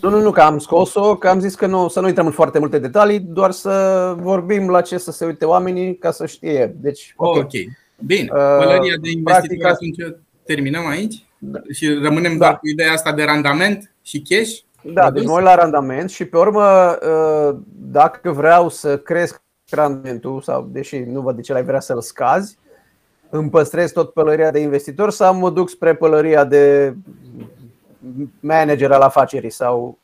Speaker 1: Nu, nu, nu, că am scos-o, că am zis că nu, să nu intrăm în foarte multe detalii, doar să vorbim la ce să se uite oamenii ca să știe. Deci,
Speaker 4: ok. okay. Bine, pălăria de investitori Practic, atunci terminăm aici da. și rămânem da. doar cu ideea asta de randament și cash?
Speaker 1: Da, produs? deci noi la randament și pe urmă, ă, dacă vreau să cresc randamentul, sau deși nu văd de ce ai vrea să-l scazi, îmi păstrez tot pălăria de investitor sau mă duc spre pălăria de manager al afacerii sau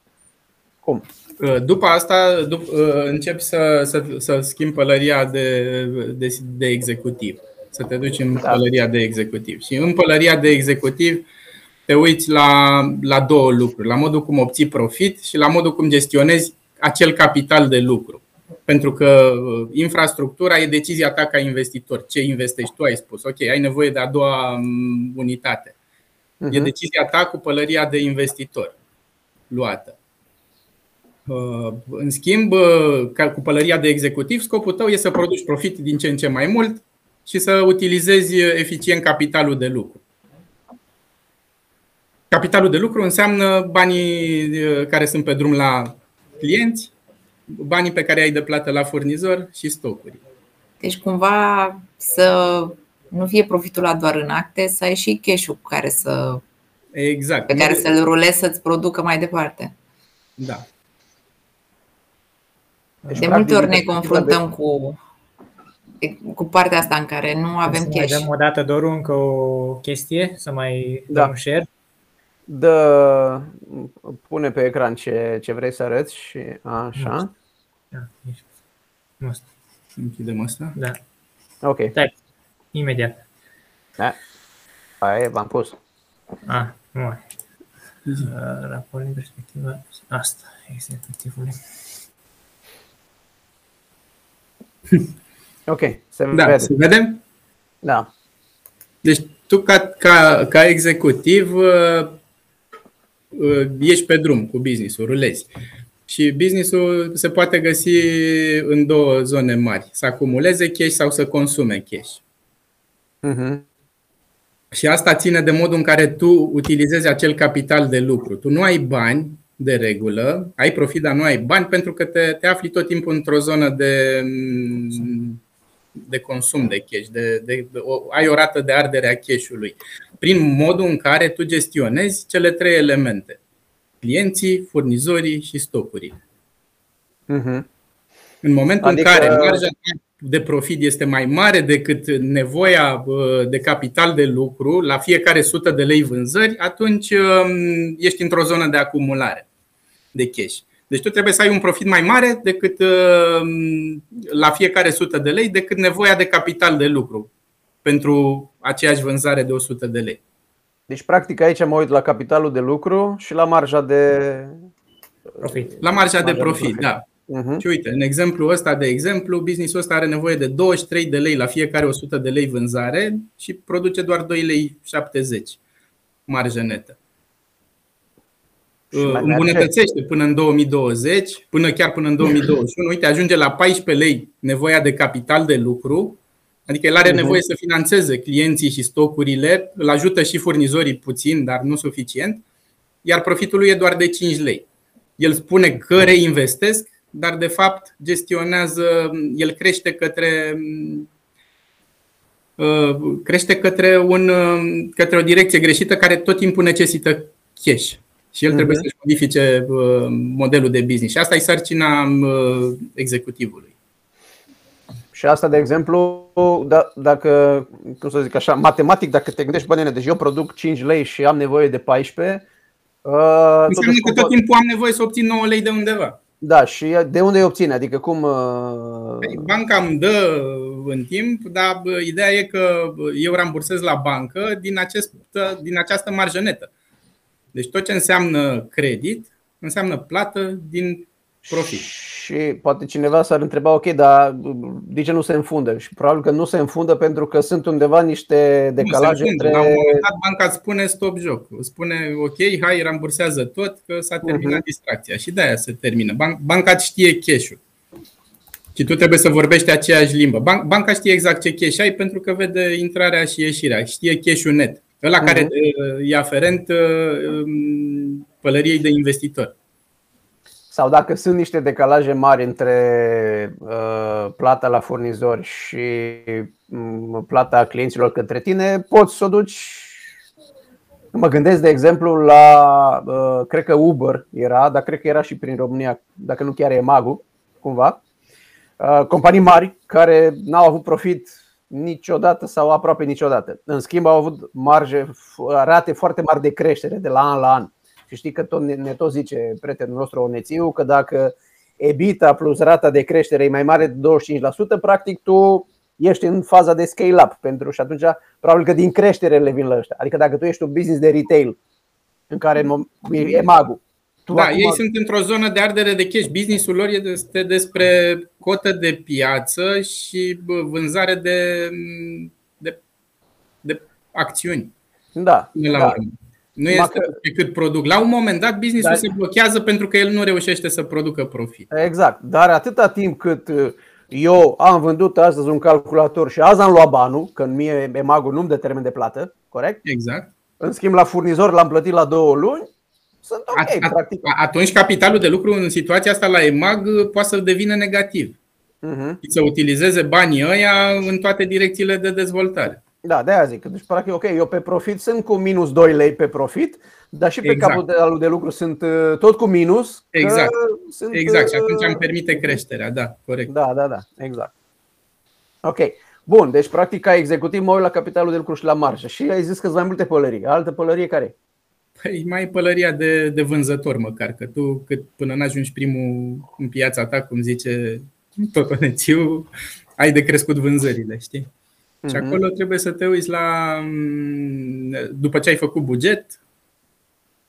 Speaker 1: cum?
Speaker 4: Uh, după asta dup- uh, încep să, să, să schimb pălăria de, de, de executiv. Să te duci în da. pălăria de executiv. Și în pălăria de executiv te uiți la, la două lucruri. La modul cum obții profit și la modul cum gestionezi acel capital de lucru. Pentru că uh, infrastructura e decizia ta ca investitor. Ce investești tu, ai spus. Ok, ai nevoie de a doua um, unitate. Uh-huh. E mhm. decizia ta cu pălăria de investitor luată. Uh, în schimb, uh, cu pălăria de executiv, scopul tău e să produci profit din ce în ce mai mult și să utilizezi eficient capitalul de lucru. Capitalul de lucru înseamnă banii care sunt pe drum la clienți, banii pe care ai de plată la furnizor și stocuri.
Speaker 2: Deci cumva să nu fie profitul la doar în acte, să ai și cash-ul care să,
Speaker 4: exact.
Speaker 2: pe care să-l rulezi să-ți producă mai departe.
Speaker 4: Da.
Speaker 2: Deci, de multe ori ne confruntăm cu, cu partea asta în care nu avem să cash.
Speaker 3: Să o dată, Doru, încă o chestie, să mai da. dăm share.
Speaker 1: Dă, pune pe ecran ce, ce vrei să arăți și așa. Da,
Speaker 3: ești.
Speaker 4: Închidem asta?
Speaker 3: Da.
Speaker 1: Ok.
Speaker 3: Stai. Imediat.
Speaker 1: Da. Aia v-am pus.
Speaker 3: Ah, nu mai. Uh, raport din perspectiva asta, executivului.
Speaker 1: Ok,
Speaker 4: se da, vede. Se vedem?
Speaker 1: Da.
Speaker 4: Deci tu ca, ca, ca executiv uh, uh, ești pe drum cu business-ul, rulezi. Și businessul se poate găsi în două zone mari, să acumuleze cash sau să consume cash. Uh-huh. Și asta ține de modul în care tu utilizezi acel capital de lucru. Tu nu ai bani de regulă, ai profit, dar nu ai bani pentru că te, te afli tot timpul într-o zonă de, de consum de cash, de, de, de, o, ai o rată de ardere a cash-ului, prin modul în care tu gestionezi cele trei elemente. Clienții, furnizorii și stocurii. Uh-huh. În momentul adică... în care marja de profit este mai mare decât nevoia de capital de lucru la fiecare sută de lei vânzări, atunci um, ești într-o zonă de acumulare de cash. Deci tu trebuie să ai un profit mai mare decât um, la fiecare sută de lei decât nevoia de capital de lucru pentru aceeași vânzare de 100 de lei.
Speaker 1: Deci, practic, aici mă uit la capitalul de lucru și la marja de
Speaker 3: profit.
Speaker 4: La marja, marja de profit, de profit. da. Uh-huh. Și uite, în exemplu ăsta, de exemplu, businessul ăsta are nevoie de 23 de lei la fiecare 100 de lei vânzare și produce doar 2 lei 70 marjă netă. Uh, îmbunătățește până în 2020, până chiar până în 2021. Uite, ajunge la 14 lei nevoia de capital de lucru, adică el are uh-huh. nevoie să financeze clienții și stocurile, îl ajută și furnizorii puțin, dar nu suficient, iar profitul lui e doar de 5 lei. El spune că reinvestesc, dar de fapt gestionează, el crește către uh, crește către, un, uh, către o direcție greșită care tot timpul necesită cash. Și el trebuie uh-huh. să-și modifice uh, modelul de business. Și asta e sarcina executivului.
Speaker 1: Și asta, de exemplu, da, dacă, cum să zic așa, matematic, dacă te gândești, bă, deci eu produc 5 lei și am nevoie de 14,
Speaker 4: Uh, Înseamnă că tot timpul am nevoie să obțin 9 lei de undeva.
Speaker 1: Da, și de unde îi obține? Adică cum... Uh...
Speaker 4: Păi, banca îmi dă în timp, dar ideea e că eu rambursez la bancă din, acest, din această marjă netă. Deci tot ce înseamnă credit înseamnă plată din profit.
Speaker 1: Și poate cineva s-ar întreba, ok, dar de ce nu se înfundă? Și probabil că nu se înfundă pentru că sunt undeva niște decalaje între...
Speaker 4: La un moment dat banca îți spune stop joc. Spune, ok, hai, rambursează tot, că s-a terminat uh-huh. distracția. Și de-aia se termină. Banca știe cash-ul. Și tu trebuie să vorbești aceeași limbă. Banca știe exact ce cash ai pentru că vede intrarea și ieșirea. Știe cash-ul net. Ăla uh-huh. care uh, e aferent uh, um, pălăriei de investitor
Speaker 1: sau dacă sunt niște decalaje mari între uh, plata la furnizori și um, plata clienților către tine, poți să o duci. Mă gândesc, de exemplu, la, uh, cred că Uber era, dar cred că era și prin România, dacă nu chiar e Magu, cumva. Uh, companii mari care n-au avut profit niciodată sau aproape niciodată. În schimb, au avut marge, rate foarte mari de creștere de la an la an. Și știi că tot ne, ne tot zice prietenul nostru Onețiu că dacă EBITA plus rata de creștere e mai mare de 25%, practic tu ești în faza de scale-up pentru și atunci probabil că din creștere le vin la ăștia. Adică dacă tu ești un business de retail în care e magul,
Speaker 4: tu da, acum... ei sunt într-o zonă de ardere de cash. Businessul lor este despre cotă de piață și vânzare de, de, de acțiuni.
Speaker 1: Da.
Speaker 4: La da. Nu este pe cât produc. La un moment dat, businessul dar... se blochează pentru că el nu reușește să producă profit.
Speaker 1: Exact. Dar atâta timp cât uh, eu am vândut astăzi un calculator și azi am luat banul, când mie emagul nu-mi dă termen de plată, corect?
Speaker 4: Exact.
Speaker 1: În schimb, la furnizor l-am plătit la două luni, sunt ok,
Speaker 4: At- practic. Atunci capitalul de lucru în situația asta la EMAG uh, poate să devină negativ. Uh-huh. Să utilizeze banii ăia în toate direcțiile de dezvoltare.
Speaker 1: Da, de aia zic. Deci, practic, ok, eu pe profit sunt cu minus 2 lei pe profit, dar și pe exact. capitalul de lucru sunt uh, tot cu minus.
Speaker 4: Exact. Sunt, exact. Și atunci uh, am permite creșterea, da, corect.
Speaker 1: Da, da, da, exact. Ok. Bun, deci practic ca executiv mă uit la capitalul de lucru și la marjă. Și ai zis că sunt mai multe pălării. Altă pălărie care
Speaker 4: Păi mai pălăria de, de vânzător măcar, că tu cât până n-ajungi primul în piața ta, cum zice tot ai de crescut vânzările, știi? Uh-huh. Și mhm. acolo trebuie să te uiți la. Mm, după ce ai făcut buget,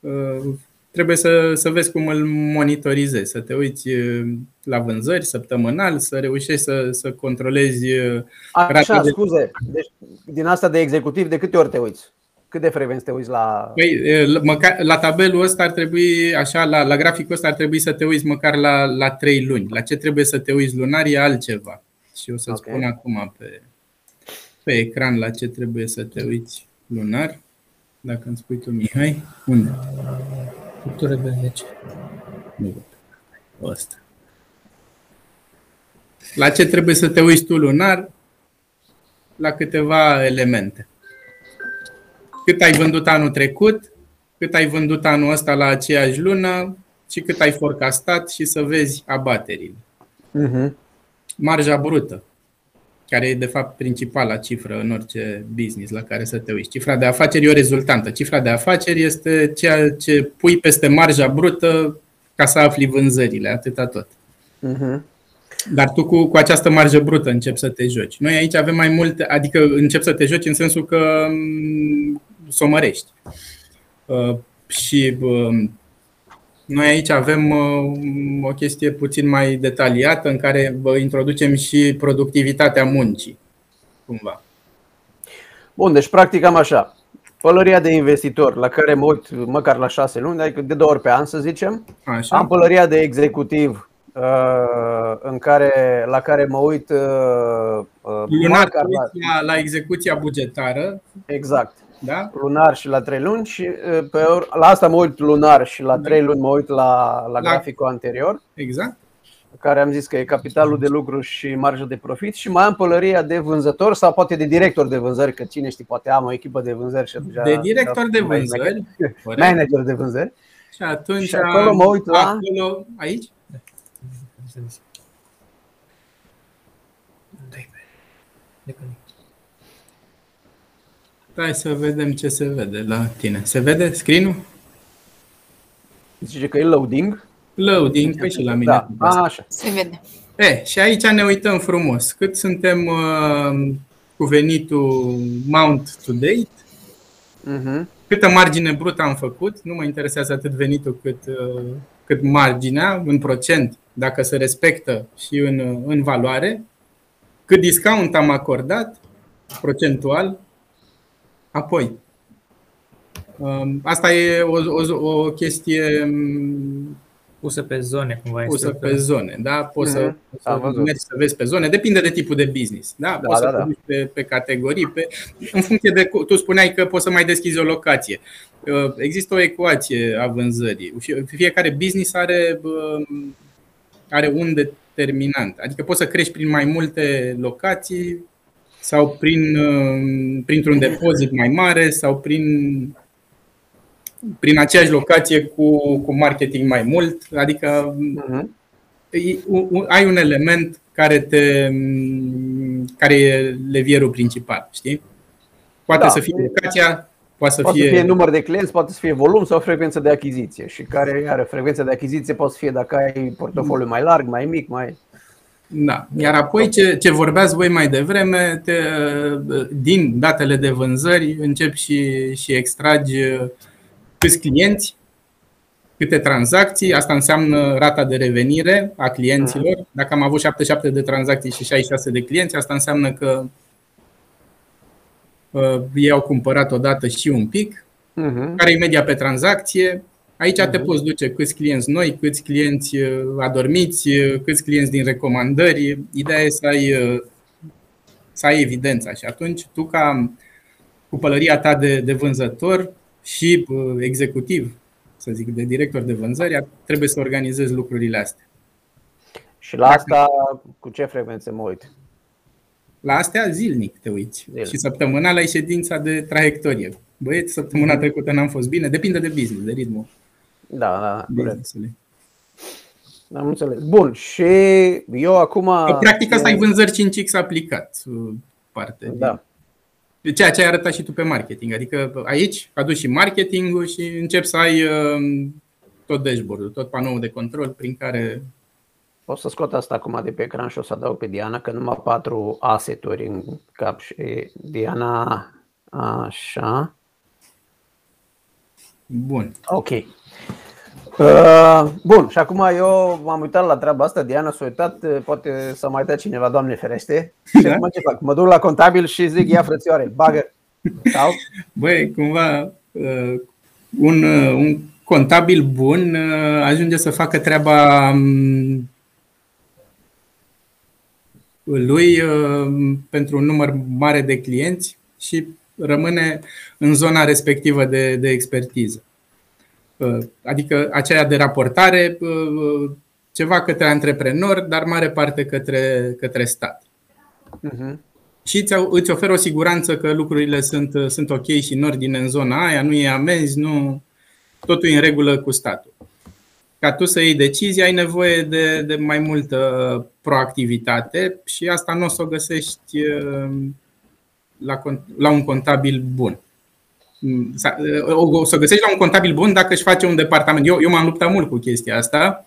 Speaker 4: uh, trebuie să, să vezi cum îl monitorizezi, să te uiți uh, la vânzări săptămânal, să reușești să, să controlezi. Uh,
Speaker 1: Așa, de... scuze. Deci, din asta de executiv, de câte ori te uiți? Cât de frecvent te uiți la.
Speaker 4: Păi, măcar, la tabelul ăsta ar trebui, așa, la, la graficul ăsta ar trebui să te uiți măcar la, la 3 luni. La ce trebuie să te uiți lunar e altceva. Și o să okay. spun acum pe, pe ecran la ce trebuie să te uiți lunar. Dacă îmi spui tu, Mihai, unde?
Speaker 3: Structură de 10.
Speaker 4: Asta. La ce trebuie să te uiți tu lunar? La câteva elemente. Cât ai vândut anul trecut, cât ai vândut anul ăsta la aceeași lună și cât ai forecastat și să vezi abaterile. Uh-huh. Marja brută, care e de fapt principala cifră în orice business la care să te uiți. Cifra de afaceri e o rezultantă. Cifra de afaceri este ceea ce pui peste marja brută ca să afli vânzările, atâta tot. Uh-huh. Dar tu cu, cu această marjă brută începi să te joci. Noi aici avem mai multe, adică începi să te joci în sensul că mm, s-o mărești. Uh, și uh, noi aici avem uh, o chestie puțin mai detaliată în care introducem și productivitatea muncii, cumva.
Speaker 1: Bun, deci practic am așa. Pălăria de investitor la care mă uit măcar la șase luni, adică de două ori pe an să zicem. Așa. Am pălăria de executiv uh, în care, la care mă uit
Speaker 4: uh, Lunar la, la execuția bugetară.
Speaker 1: Exact da? lunar și la 3 luni și pe, la asta mă uit lunar și la 3 da. luni mă uit la, la, la graficul anterior.
Speaker 4: Exact.
Speaker 1: Care am zis că e capitalul de lucru și marja de profit și mai am pălăria de vânzător sau poate de director de vânzări, că cine știe, poate am o echipă de vânzări și
Speaker 4: atunci De director de vânzări.
Speaker 1: Manager de vânzări.
Speaker 4: Și atunci și
Speaker 1: acolo mă uit la...
Speaker 4: Acolo, aici? Da. Hai să vedem ce se vede la tine. Se vede screen-ul?
Speaker 1: Zice că e loading.
Speaker 4: Loading, păi și la mine. Da.
Speaker 2: A, așa. Se vede.
Speaker 4: E, și aici ne uităm frumos. Cât suntem uh, cu venitul mount to date, uh-huh. câtă margine brută am făcut, nu mă interesează atât venitul cât, uh, cât marginea, în procent, dacă se respectă și în, în valoare, cât discount am acordat, procentual, Apoi, um, asta e o, o, o chestie um,
Speaker 3: pusă pe zone, cumva.
Speaker 4: Pusă pe zone, da? Poți mm-hmm. să, să mergi să vezi pe zone, depinde de tipul de business, da? da poți da, să da. pe, pe categorii, pe, în funcție de. Tu spuneai că poți să mai deschizi o locație. Uh, există o ecuație a vânzării. Fiecare business are, um, are un determinant. Adică poți să crești prin mai multe locații sau prin, uh, printr-un depozit mai mare sau prin, prin aceeași locație cu, cu marketing mai mult. Adică uh-huh. ai un element care, te, care e levierul principal, știi? Poate da. să fie locația, poate să
Speaker 1: poate
Speaker 4: fie...
Speaker 1: să fie număr de clienți, poate să fie volum sau frecvență de achiziție. Și care are frecvența de achiziție poate să fie dacă ai portofoliu mai larg, mai mic, mai.
Speaker 4: Da. Iar apoi ce, ce vorbeați voi mai devreme, te, din datele de vânzări începi și, și extragi câți clienți, câte tranzacții, asta înseamnă rata de revenire a clienților. Dacă am avut 77 de tranzacții și 66 de clienți, asta înseamnă că uh, ei au cumpărat odată și un pic. Uh-huh. Care e media pe tranzacție? Aici te mhm. poți duce câți clienți noi, câți clienți uh, adormiți, uh, câți clienți din recomandări. Ideea e să ai, uh, să ai evidența și atunci tu ca cu pălăria ta de, de vânzător și executiv, să zic, de director de vânzări, trebuie să organizezi lucrurile astea.
Speaker 1: Și la asta cu ce frecvențe mă uit?
Speaker 4: La astea zilnic te uiți. Zilnic. Și săptămânal ai ședința de traiectorie. Băieți, săptămâna mhm. trecută n-am fost bine, depinde de business, de ritmul.
Speaker 1: Da, da, business-ului. Am înțeles. Bun, și eu acum...
Speaker 4: Practic asta e vânzări 5X aplicat, parte.
Speaker 1: Da.
Speaker 4: De ceea ce ai arătat și tu pe marketing. Adică aici aduci și marketingul și începi să ai um, tot dashboard tot panoul de control prin care...
Speaker 1: O să scot asta acum de pe ecran și o să adaug pe Diana, că numai patru aseturi în cap și Diana așa.
Speaker 4: Bun.
Speaker 1: Ok. Uh, bun, și acum eu m-am uitat la treaba asta, Diana s-a uitat, uh, poate să mai dea cineva, Doamne ferește. Și da? acum ce fac? Mă duc la contabil și zic, ia frățioare, bagă. Sau?
Speaker 4: Băi, cumva uh, un, uh, un contabil bun uh, ajunge să facă treaba um, lui uh, pentru un număr mare de clienți și rămâne în zona respectivă de, de expertiză. Adică aceea de raportare, ceva către antreprenori, dar mare parte către, către stat. Uh-huh. Și îți oferă o siguranță că lucrurile sunt, sunt ok și în ordine în zona aia, nu e amenzi, nu, totul e în regulă cu statul. Ca tu să iei decizii, ai nevoie de, de mai multă proactivitate și asta nu o să o găsești la, la un contabil bun. O să o găsești la un contabil bun dacă își face un departament. Eu, eu m-am luptat mult cu chestia asta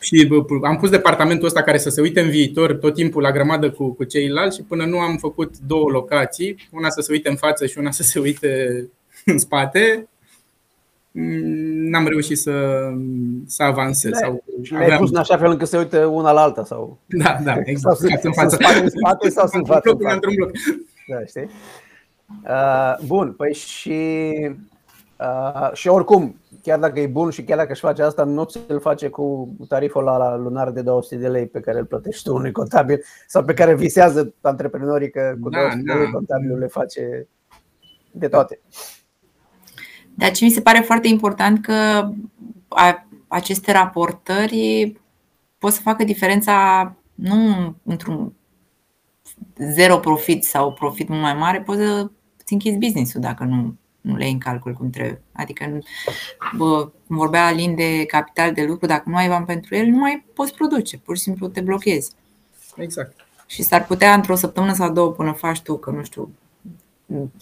Speaker 4: și am pus departamentul ăsta care să se uite în viitor tot timpul la grămadă cu, cu ceilalți și până nu am făcut două locații, una să se uite în față și una să se uite în spate, n-am reușit să, să avansez.
Speaker 1: Sau Le-ai pus în așa fel încât se uite una la alta? Sau...
Speaker 4: Da, da, exact. Sau
Speaker 1: sunt, în față. Sunt spate, în spate sau sunt față în față? Într-un bloc. Da, știi? Uh, bun, păi și, uh, și oricum, chiar dacă e bun și chiar dacă își face asta, nu ți-l face cu tariful la lunar de 200 de lei pe care îl plătești tu unui contabil sau pe care visează antreprenorii că cu da, 200 da. de lei contabilul le face de toate.
Speaker 2: Dar ce mi se pare foarte important că aceste raportări pot să facă diferența nu într-un zero profit sau profit mult mai mare, poți să îți închizi business-ul dacă nu nu le iei în calcul cum trebuie. Adică, bă, cum vorbea Alin de capital de lucru, dacă nu ai bani pentru el, nu mai poți produce, pur și simplu te blochezi.
Speaker 4: Exact.
Speaker 2: Și s-ar putea într-o săptămână sau două până faci tu, că nu știu,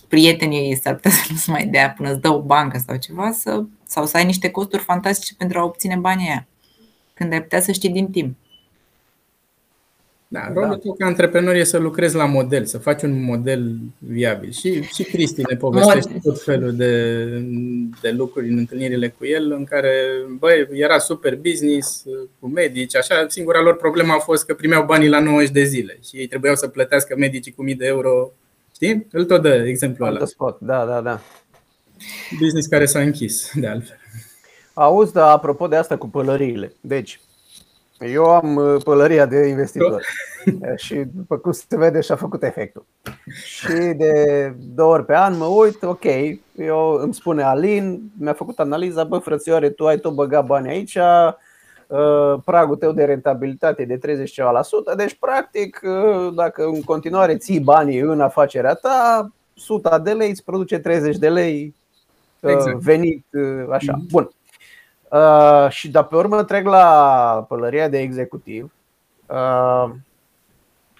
Speaker 2: prietenii s-ar putea să nu se mai dea până îți dă o bancă sau ceva să, sau să ai niște costuri fantastice pentru a obține banii aia. Când ai putea să știi din timp.
Speaker 4: Da, rolul da. tău ca antreprenor e să lucrezi la model, să faci un model viabil. Și, și Cristi ne povestește Mod. tot felul de, de lucruri în întâlnirile cu el, în care, băi, era super business cu medici, așa, singura lor problemă a fost că primeau banii la 90 de zile și ei trebuiau să plătească medicii cu mii de euro. Știi? Îl tot dă exemplul ăla.
Speaker 1: Spot. Da, da, da.
Speaker 4: Business care s-a închis, de altfel.
Speaker 1: Auzi, dar apropo de asta cu pălăriile. Deci, eu am uh, pălăria de investitor și după cum se vede și-a făcut efectul. Și de două ori pe an mă uit, ok, eu îmi spune Alin, mi-a făcut analiza, bă frățioare, tu ai tot băgat bani aici, uh, pragul tău de rentabilitate de 30 ceva la sută, deci practic uh, dacă în continuare ții banii în afacerea ta, 100 de lei îți produce 30 de lei exact. venit așa. Mm-hmm. Bun. Uh, și de pe urmă trec la pălăria de executiv. Uh,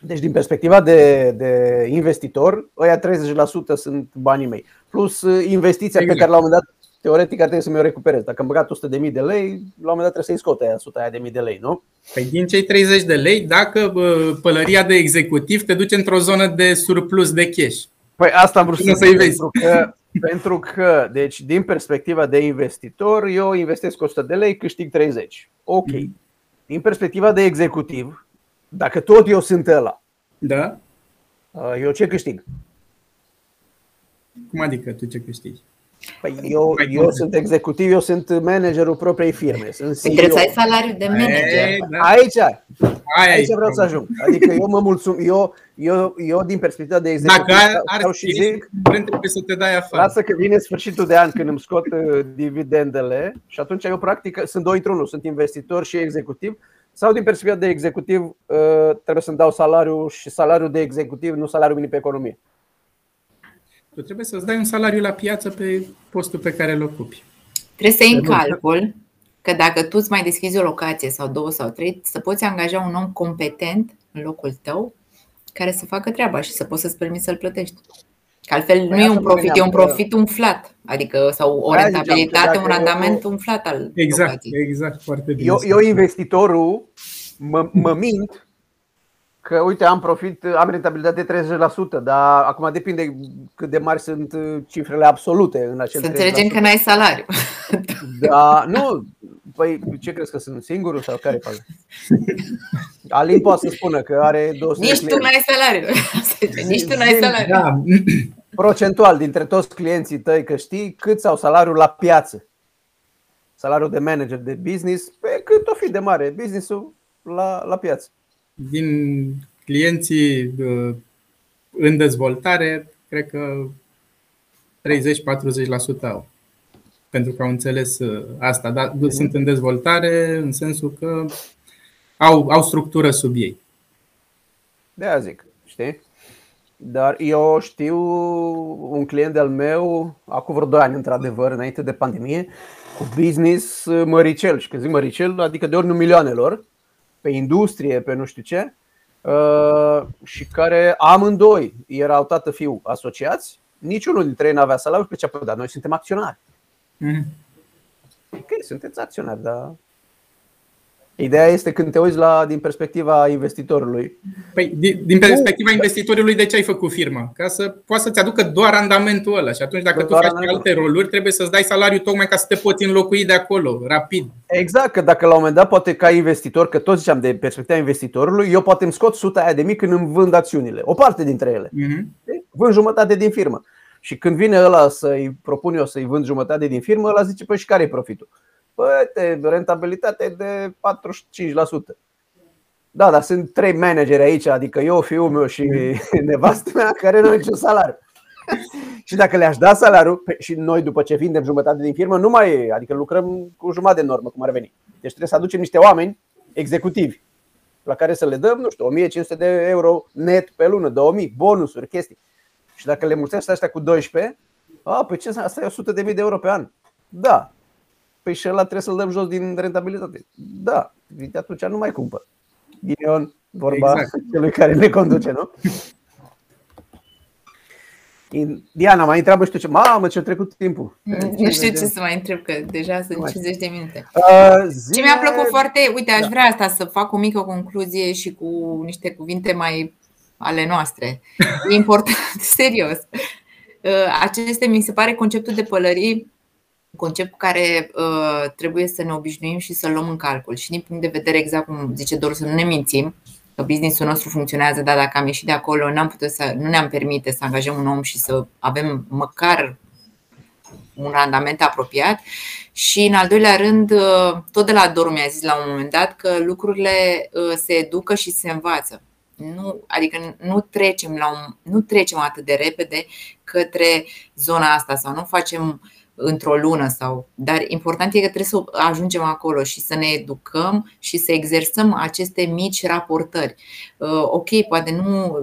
Speaker 1: deci, din perspectiva de, de investitor, ăia 30% sunt banii mei. Plus uh, investiția exact. pe care la un moment dat, teoretic, ar trebui să mi-o recuperez. Dacă am băgat 100.000 de lei, la un moment dat trebuie să-i scot aia 100 aia de mii de lei, nu?
Speaker 4: Păi din cei 30 de lei, dacă pălăria de executiv te duce într-o zonă de surplus de cash.
Speaker 1: Păi asta am vrut să, să pentru că pentru că, deci, din perspectiva de investitor, eu investesc 100 de lei, câștig 30. Ok. Mm. Din perspectiva de executiv, dacă tot eu sunt ăla,
Speaker 4: da.
Speaker 1: Uh, eu ce câștig?
Speaker 4: Cum adică tu ce câștigi?
Speaker 1: Păi eu, eu sunt executiv, eu sunt managerul propriei firme. Sunt
Speaker 2: păi trebuie să ai salariu de manager. E,
Speaker 1: da. Aici, aici vreau să ajung. Adică eu mă mulțum, eu, eu, eu din perspectiva de executiv
Speaker 4: Dacă ar, ar și zic, trebuie să te dai afară.
Speaker 1: Lasă că vine sfârșitul de an când îmi scot uh, dividendele și atunci eu practic sunt doi într-unul, sunt investitor și executiv sau din perspectiva de executiv uh, trebuie să-mi dau salariu și salariul de executiv, nu salariul minim pe economie.
Speaker 4: Tu trebuie să-ți dai un salariu la piață pe postul pe care îl ocupi.
Speaker 2: Trebuie să iei în calcul că dacă tu îți mai deschizi o locație sau două sau trei, să poți angaja un om competent în locul tău care să facă treaba și să poți să-ți permiți să-l plătești. Că altfel păi nu e un profit, e un profit umflat. Adică sau o rentabilitate, un randament umflat al
Speaker 4: Exact, locației. exact, foarte bine.
Speaker 1: Eu, eu investitorul mă, mă mint că uite, am profit, am rentabilitate 30%, dar acum depinde cât de mari sunt cifrele absolute în acel
Speaker 2: Să înțelegem că n-ai salariu.
Speaker 1: Da, nu, păi ce crezi că sunt singurul sau care fac? Alin poate să spună că are 200
Speaker 2: Nici tu n-ai salariu. Nici tu n-ai salariu. Da.
Speaker 1: Procentual dintre toți clienții tăi că știi cât au salariul la piață. Salariul de manager de business, pe cât o fi de mare businessul la, la piață
Speaker 4: din clienții uh, în dezvoltare, cred că 30-40% au. pentru că au înțeles asta, dar mm-hmm. sunt în dezvoltare în sensul că au, au structură sub ei.
Speaker 1: De aia zic, știi? Dar eu știu un client al meu, acum vreo 2 ani, într-adevăr, înainte de pandemie, cu business măricel. Și când zic măricel, adică de ordinul milioanelor, pe industrie, pe nu știu ce, uh, și care amândoi erau tată fiu asociați, niciunul dintre ei nu avea salariu pe ce dar noi suntem acționari. Mm. Ok, sunteți acționari, dar Ideea este când te uiți la din perspectiva investitorului.
Speaker 4: Păi, din, din perspectiva investitorului, de ce ai făcut firma? Ca să poată să-ți aducă doar randamentul ăla. Și atunci, dacă doar tu faci alte roluri, trebuie să-ți dai salariu tocmai ca să te poți înlocui de acolo, rapid.
Speaker 1: Exact, că dacă la un moment dat, poate ca investitor, că tot ziceam de perspectiva investitorului, eu poate îmi scot suta aia de mii când îmi vând acțiunile. O parte dintre ele. Uh-huh. Vând jumătate din firmă. Și când vine ăla să-i propun eu să-i vând jumătate din firmă, ăla zice, păi și care e profitul? Bă, rentabilitate de 45%. Da, dar sunt trei manageri aici, adică eu, fiul meu și nevastă mea, care nu au niciun salariu. și dacă le-aș da salariul, și noi după ce vindem jumătate din firmă, nu mai e, adică lucrăm cu jumătate de normă, cum ar veni. Deci trebuie să aducem niște oameni executivi la care să le dăm, nu știu, 1500 de euro net pe lună, 2000, bonusuri, chestii. Și dacă le mulțești astea cu 12, a, păi ce asta e 100 de mii de euro pe an. Da, Păi și ăla trebuie să-l dăm jos din rentabilitate. Da, de atunci nu mai cumpăr. Ghinion, vorba exact. celui care ne conduce, nu? Diana, mai întreabă și tu ce? Mamă, ce-a trecut timpul.
Speaker 2: Nu știu ce să mai întreb, că deja sunt 50 de minute. Uh, zine... Ce mi-a plăcut foarte, uite, aș da. vrea asta să fac o mică concluzie și cu niște cuvinte mai ale noastre. E important, serios. Uh, aceste, mi se pare, conceptul de pălării concept cu care uh, trebuie să ne obișnuim și să-l luăm în calcul. Și din punct de vedere exact cum zice Doru, să nu ne mințim, că businessul nostru funcționează, dar dacă am ieșit de acolo, n-am putut să, nu ne-am permite să angajăm un om și să avem măcar un randament apropiat. Și în al doilea rând, uh, tot de la Doru mi-a zis la un moment dat că lucrurile uh, se educă și se învață. Nu, adică nu trecem, la un, nu trecem atât de repede către zona asta sau nu facem uh, într-o lună sau. Dar important e că trebuie să ajungem acolo și să ne educăm și să exersăm aceste mici raportări. Uh, ok, poate nu,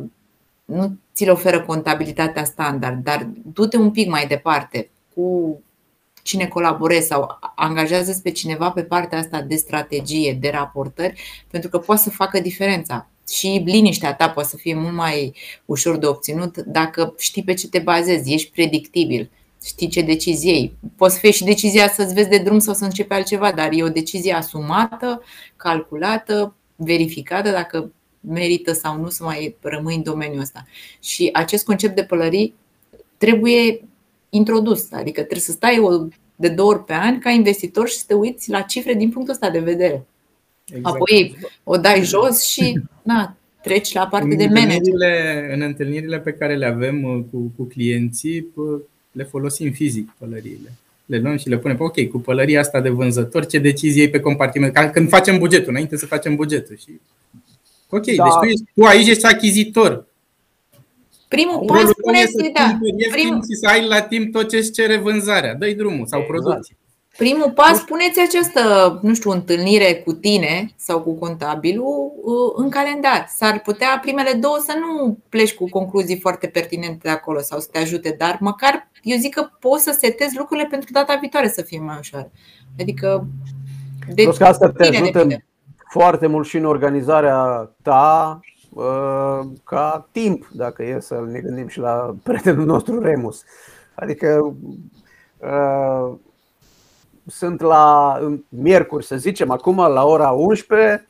Speaker 2: nu ți-l oferă contabilitatea standard, dar du-te un pic mai departe cu cine colaborezi sau angajează pe cineva pe partea asta de strategie, de raportări, pentru că poate să facă diferența. Și liniștea ta poate să fie mult mai ușor de obținut dacă știi pe ce te bazezi, ești predictibil știi ce decizie iei. Poți fi și decizia să-ți vezi de drum sau să începi altceva, dar e o decizie asumată, calculată, verificată dacă merită sau nu să mai rămâi în domeniul ăsta. Și acest concept de pălării trebuie introdus, adică trebuie să stai o, de două ori pe an ca investitor și să te uiți la cifre din punctul ăsta de vedere. Exact. Apoi o dai jos și na, treci la partea de manager.
Speaker 4: În întâlnirile pe care le avem uh, cu, cu clienții, le folosim fizic pălăriile. Le luăm și le punem, ok, cu pălăria asta de vânzător, ce decizie pe compartiment? Ca când facem bugetul, înainte să facem bugetul. Și... Ok, da. deci tu, ești, tu aici ești achizitor.
Speaker 2: Primul pas spune să, da.
Speaker 4: Primul... și să ai la timp tot ce îți cere vânzarea. Dă-i drumul sau exact. producție.
Speaker 2: Primul pas, puneți această, nu știu, întâlnire cu tine sau cu contabilul uh, în calendar. S-ar putea primele două să nu pleci cu concluzii foarte pertinente de acolo sau să te ajute, dar măcar eu zic că poți să setezi lucrurile pentru data viitoare să fie mai ușor. Adică
Speaker 1: de Plus că asta te ajută depinde. foarte mult și în organizarea ta uh, ca timp, dacă e să ne gândim și la prietenul nostru Remus. Adică uh, sunt la miercuri, să zicem, acum la ora 11,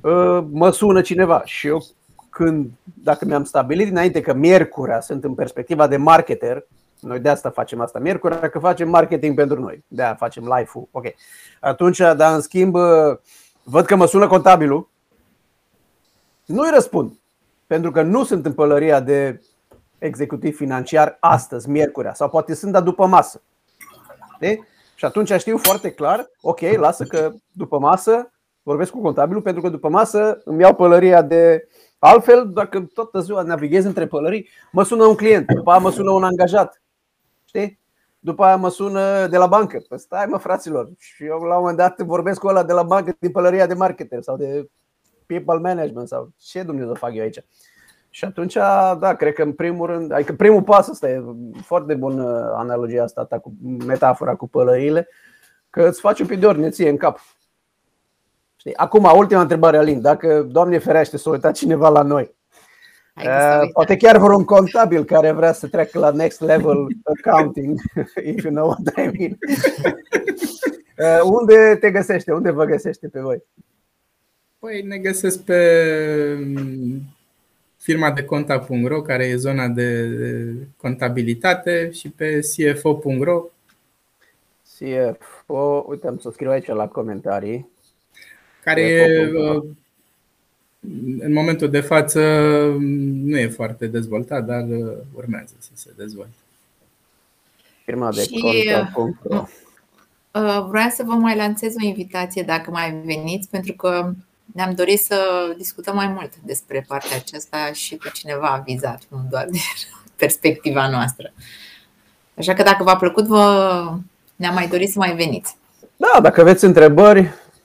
Speaker 1: uh, mă sună cineva și eu când, dacă mi-am stabilit înainte că miercurea sunt în perspectiva de marketer, noi de asta facem asta miercuri, că facem marketing pentru noi. De aia facem live-ul. Ok. Atunci, dar în schimb, uh, văd că mă sună contabilul. Nu-i răspund. Pentru că nu sunt în pălăria de executiv financiar astăzi, miercurea, sau poate sunt, dar după masă. De? Și atunci știu foarte clar, ok, lasă că după masă vorbesc cu contabilul pentru că după masă îmi iau pălăria de altfel, dacă toată ziua navighez între pălării, mă sună un client, după aia mă sună un angajat. Știi? După aia mă sună de la bancă. Păi stai mă fraților. Și eu la un moment dat vorbesc cu ăla de la bancă din pălăria de marketer sau de people management sau ce Dumnezeu fac eu aici. Și atunci, da, cred că în primul rând, adică primul pas ăsta e foarte bună analogia asta ta cu metafora cu pălările, că îți faci un pic de ordine ție în cap. Știi? Acum, ultima întrebare, Alin, dacă, Doamne ferește, să uita cineva la noi, Uh, poate chiar vreun contabil care vrea să treacă la next level accounting, if you know what I mean. Uh, unde te găsește? Unde vă găsește pe voi?
Speaker 4: Păi ne găsesc pe firma de conta.ro, care e zona de contabilitate, și pe cfo.ro.
Speaker 1: CFO, uite, am să scriu aici la comentarii.
Speaker 4: Care e, uh, în momentul de față nu e foarte dezvoltat, dar uh, urmează să se dezvolte.
Speaker 1: Firma de conta.ro.
Speaker 2: Uh, vreau să vă mai lansez o invitație dacă mai veniți, pentru că ne-am dorit să discutăm mai mult despre partea aceasta și cu cineva avizat, nu doar de perspectiva noastră. Așa că dacă v-a plăcut, vă ne-am mai dorit să mai veniți.
Speaker 1: Da, dacă aveți întrebări,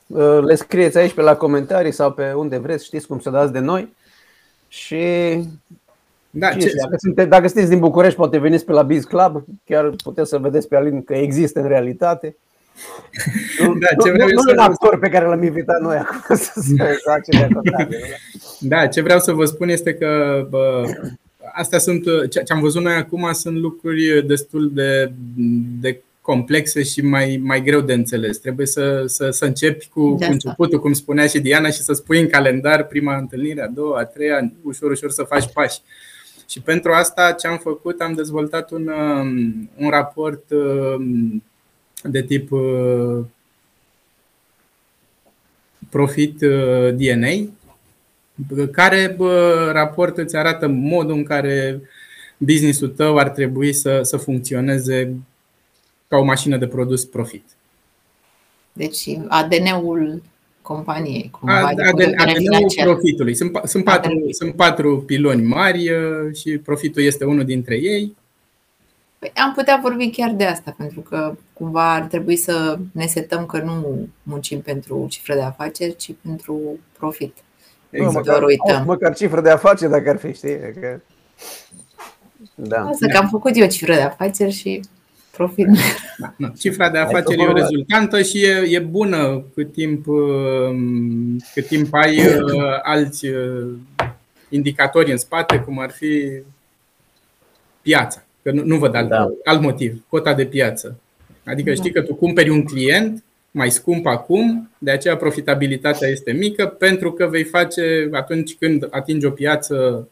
Speaker 1: uh, le scrieți aici pe la comentarii sau pe unde vreți, știți cum să dați de noi. Și da, ce, dacă, sunte, dacă sunteți din București, poate veniți pe la Biz Club, chiar puteți să vedeți pe Alin că există în realitate. Da, ce vreau nu, nu, un actor pe care l-am invitat noi acum să se
Speaker 4: face de Da, ce vreau să vă spun este că bă, astea sunt, ce am văzut noi acum sunt lucruri destul de, de complexe și mai, mai greu de înțeles. Trebuie să, să, să începi cu, cu începutul, cum spunea și Diana, și să spui în calendar prima întâlnire, a doua, a treia, ușor, ușor să faci pași. Și pentru asta ce am făcut, am dezvoltat un, um, un raport um, de tip uh, profit uh, DNA, care raport îți arată modul în care businessul tău ar trebui să, să funcționeze ca o mașină de produs profit.
Speaker 2: Deci ADN-ul companiei.
Speaker 4: ADN-ul profitului. Sunt, sunt, patru, sunt patru piloni mari uh, și profitul este unul dintre ei.
Speaker 2: Păi am putea vorbi chiar de asta, pentru că cumva ar trebui să ne setăm că nu muncim pentru cifră de afaceri, ci pentru profit.
Speaker 1: Exact. Nu, măcar, uităm. măcar cifră de afaceri dacă ar fi, știi? Că...
Speaker 2: Da. Asta că am făcut eu cifră de afaceri și profit.
Speaker 4: Da, nu. Cifra de afaceri e o rezultantă și e, e bună cât timp, um, cât timp ai uh, alți uh, indicatori în spate, cum ar fi piața. Că nu, nu văd alt, da. alt motiv. Cota de piață. Adică știi că tu cumperi un client mai scump acum, de aceea profitabilitatea este mică, pentru că vei face atunci când atingi o piață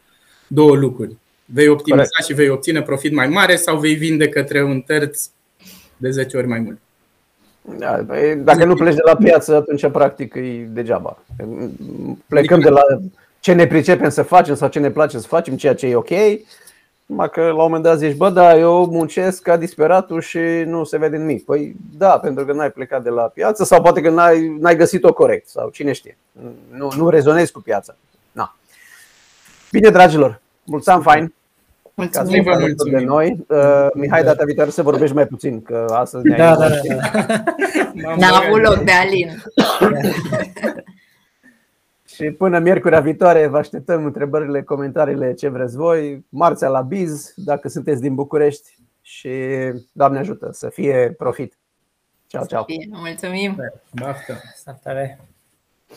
Speaker 4: două lucruri. Vei optimiza Corect. și vei obține profit mai mare sau vei vinde către un terț de 10 ori mai mult.
Speaker 1: Da, păi, dacă nu pleci de la piață, atunci practic e degeaba. Plecăm de la ce ne pricepem să facem sau ce ne place să facem, ceea ce e ok, numai că la un moment dat zici, bă, da, eu muncesc ca disperatul și nu se vede nimic. Păi da, pentru că n-ai plecat de la piață sau poate că n-ai, n-ai găsit-o corect sau cine știe. Nu, nu rezonezi cu piața. Na. Bine, dragilor, mulți ani fain.
Speaker 2: Mulțumim,
Speaker 1: vă mulțumim. de noi. Uh, Mihai, data viitoare să vorbești mai puțin, că astăzi ne-ai
Speaker 2: da, da, da, da. N-a avut loc de Alin.
Speaker 1: Și până miercurea viitoare vă așteptăm întrebările, comentariile, ce vreți voi. Marțea la Biz, dacă sunteți din București și Doamne ajută să fie profit. Ciao, ciao.
Speaker 2: Mulțumim.
Speaker 4: Baftă.
Speaker 3: Salutare.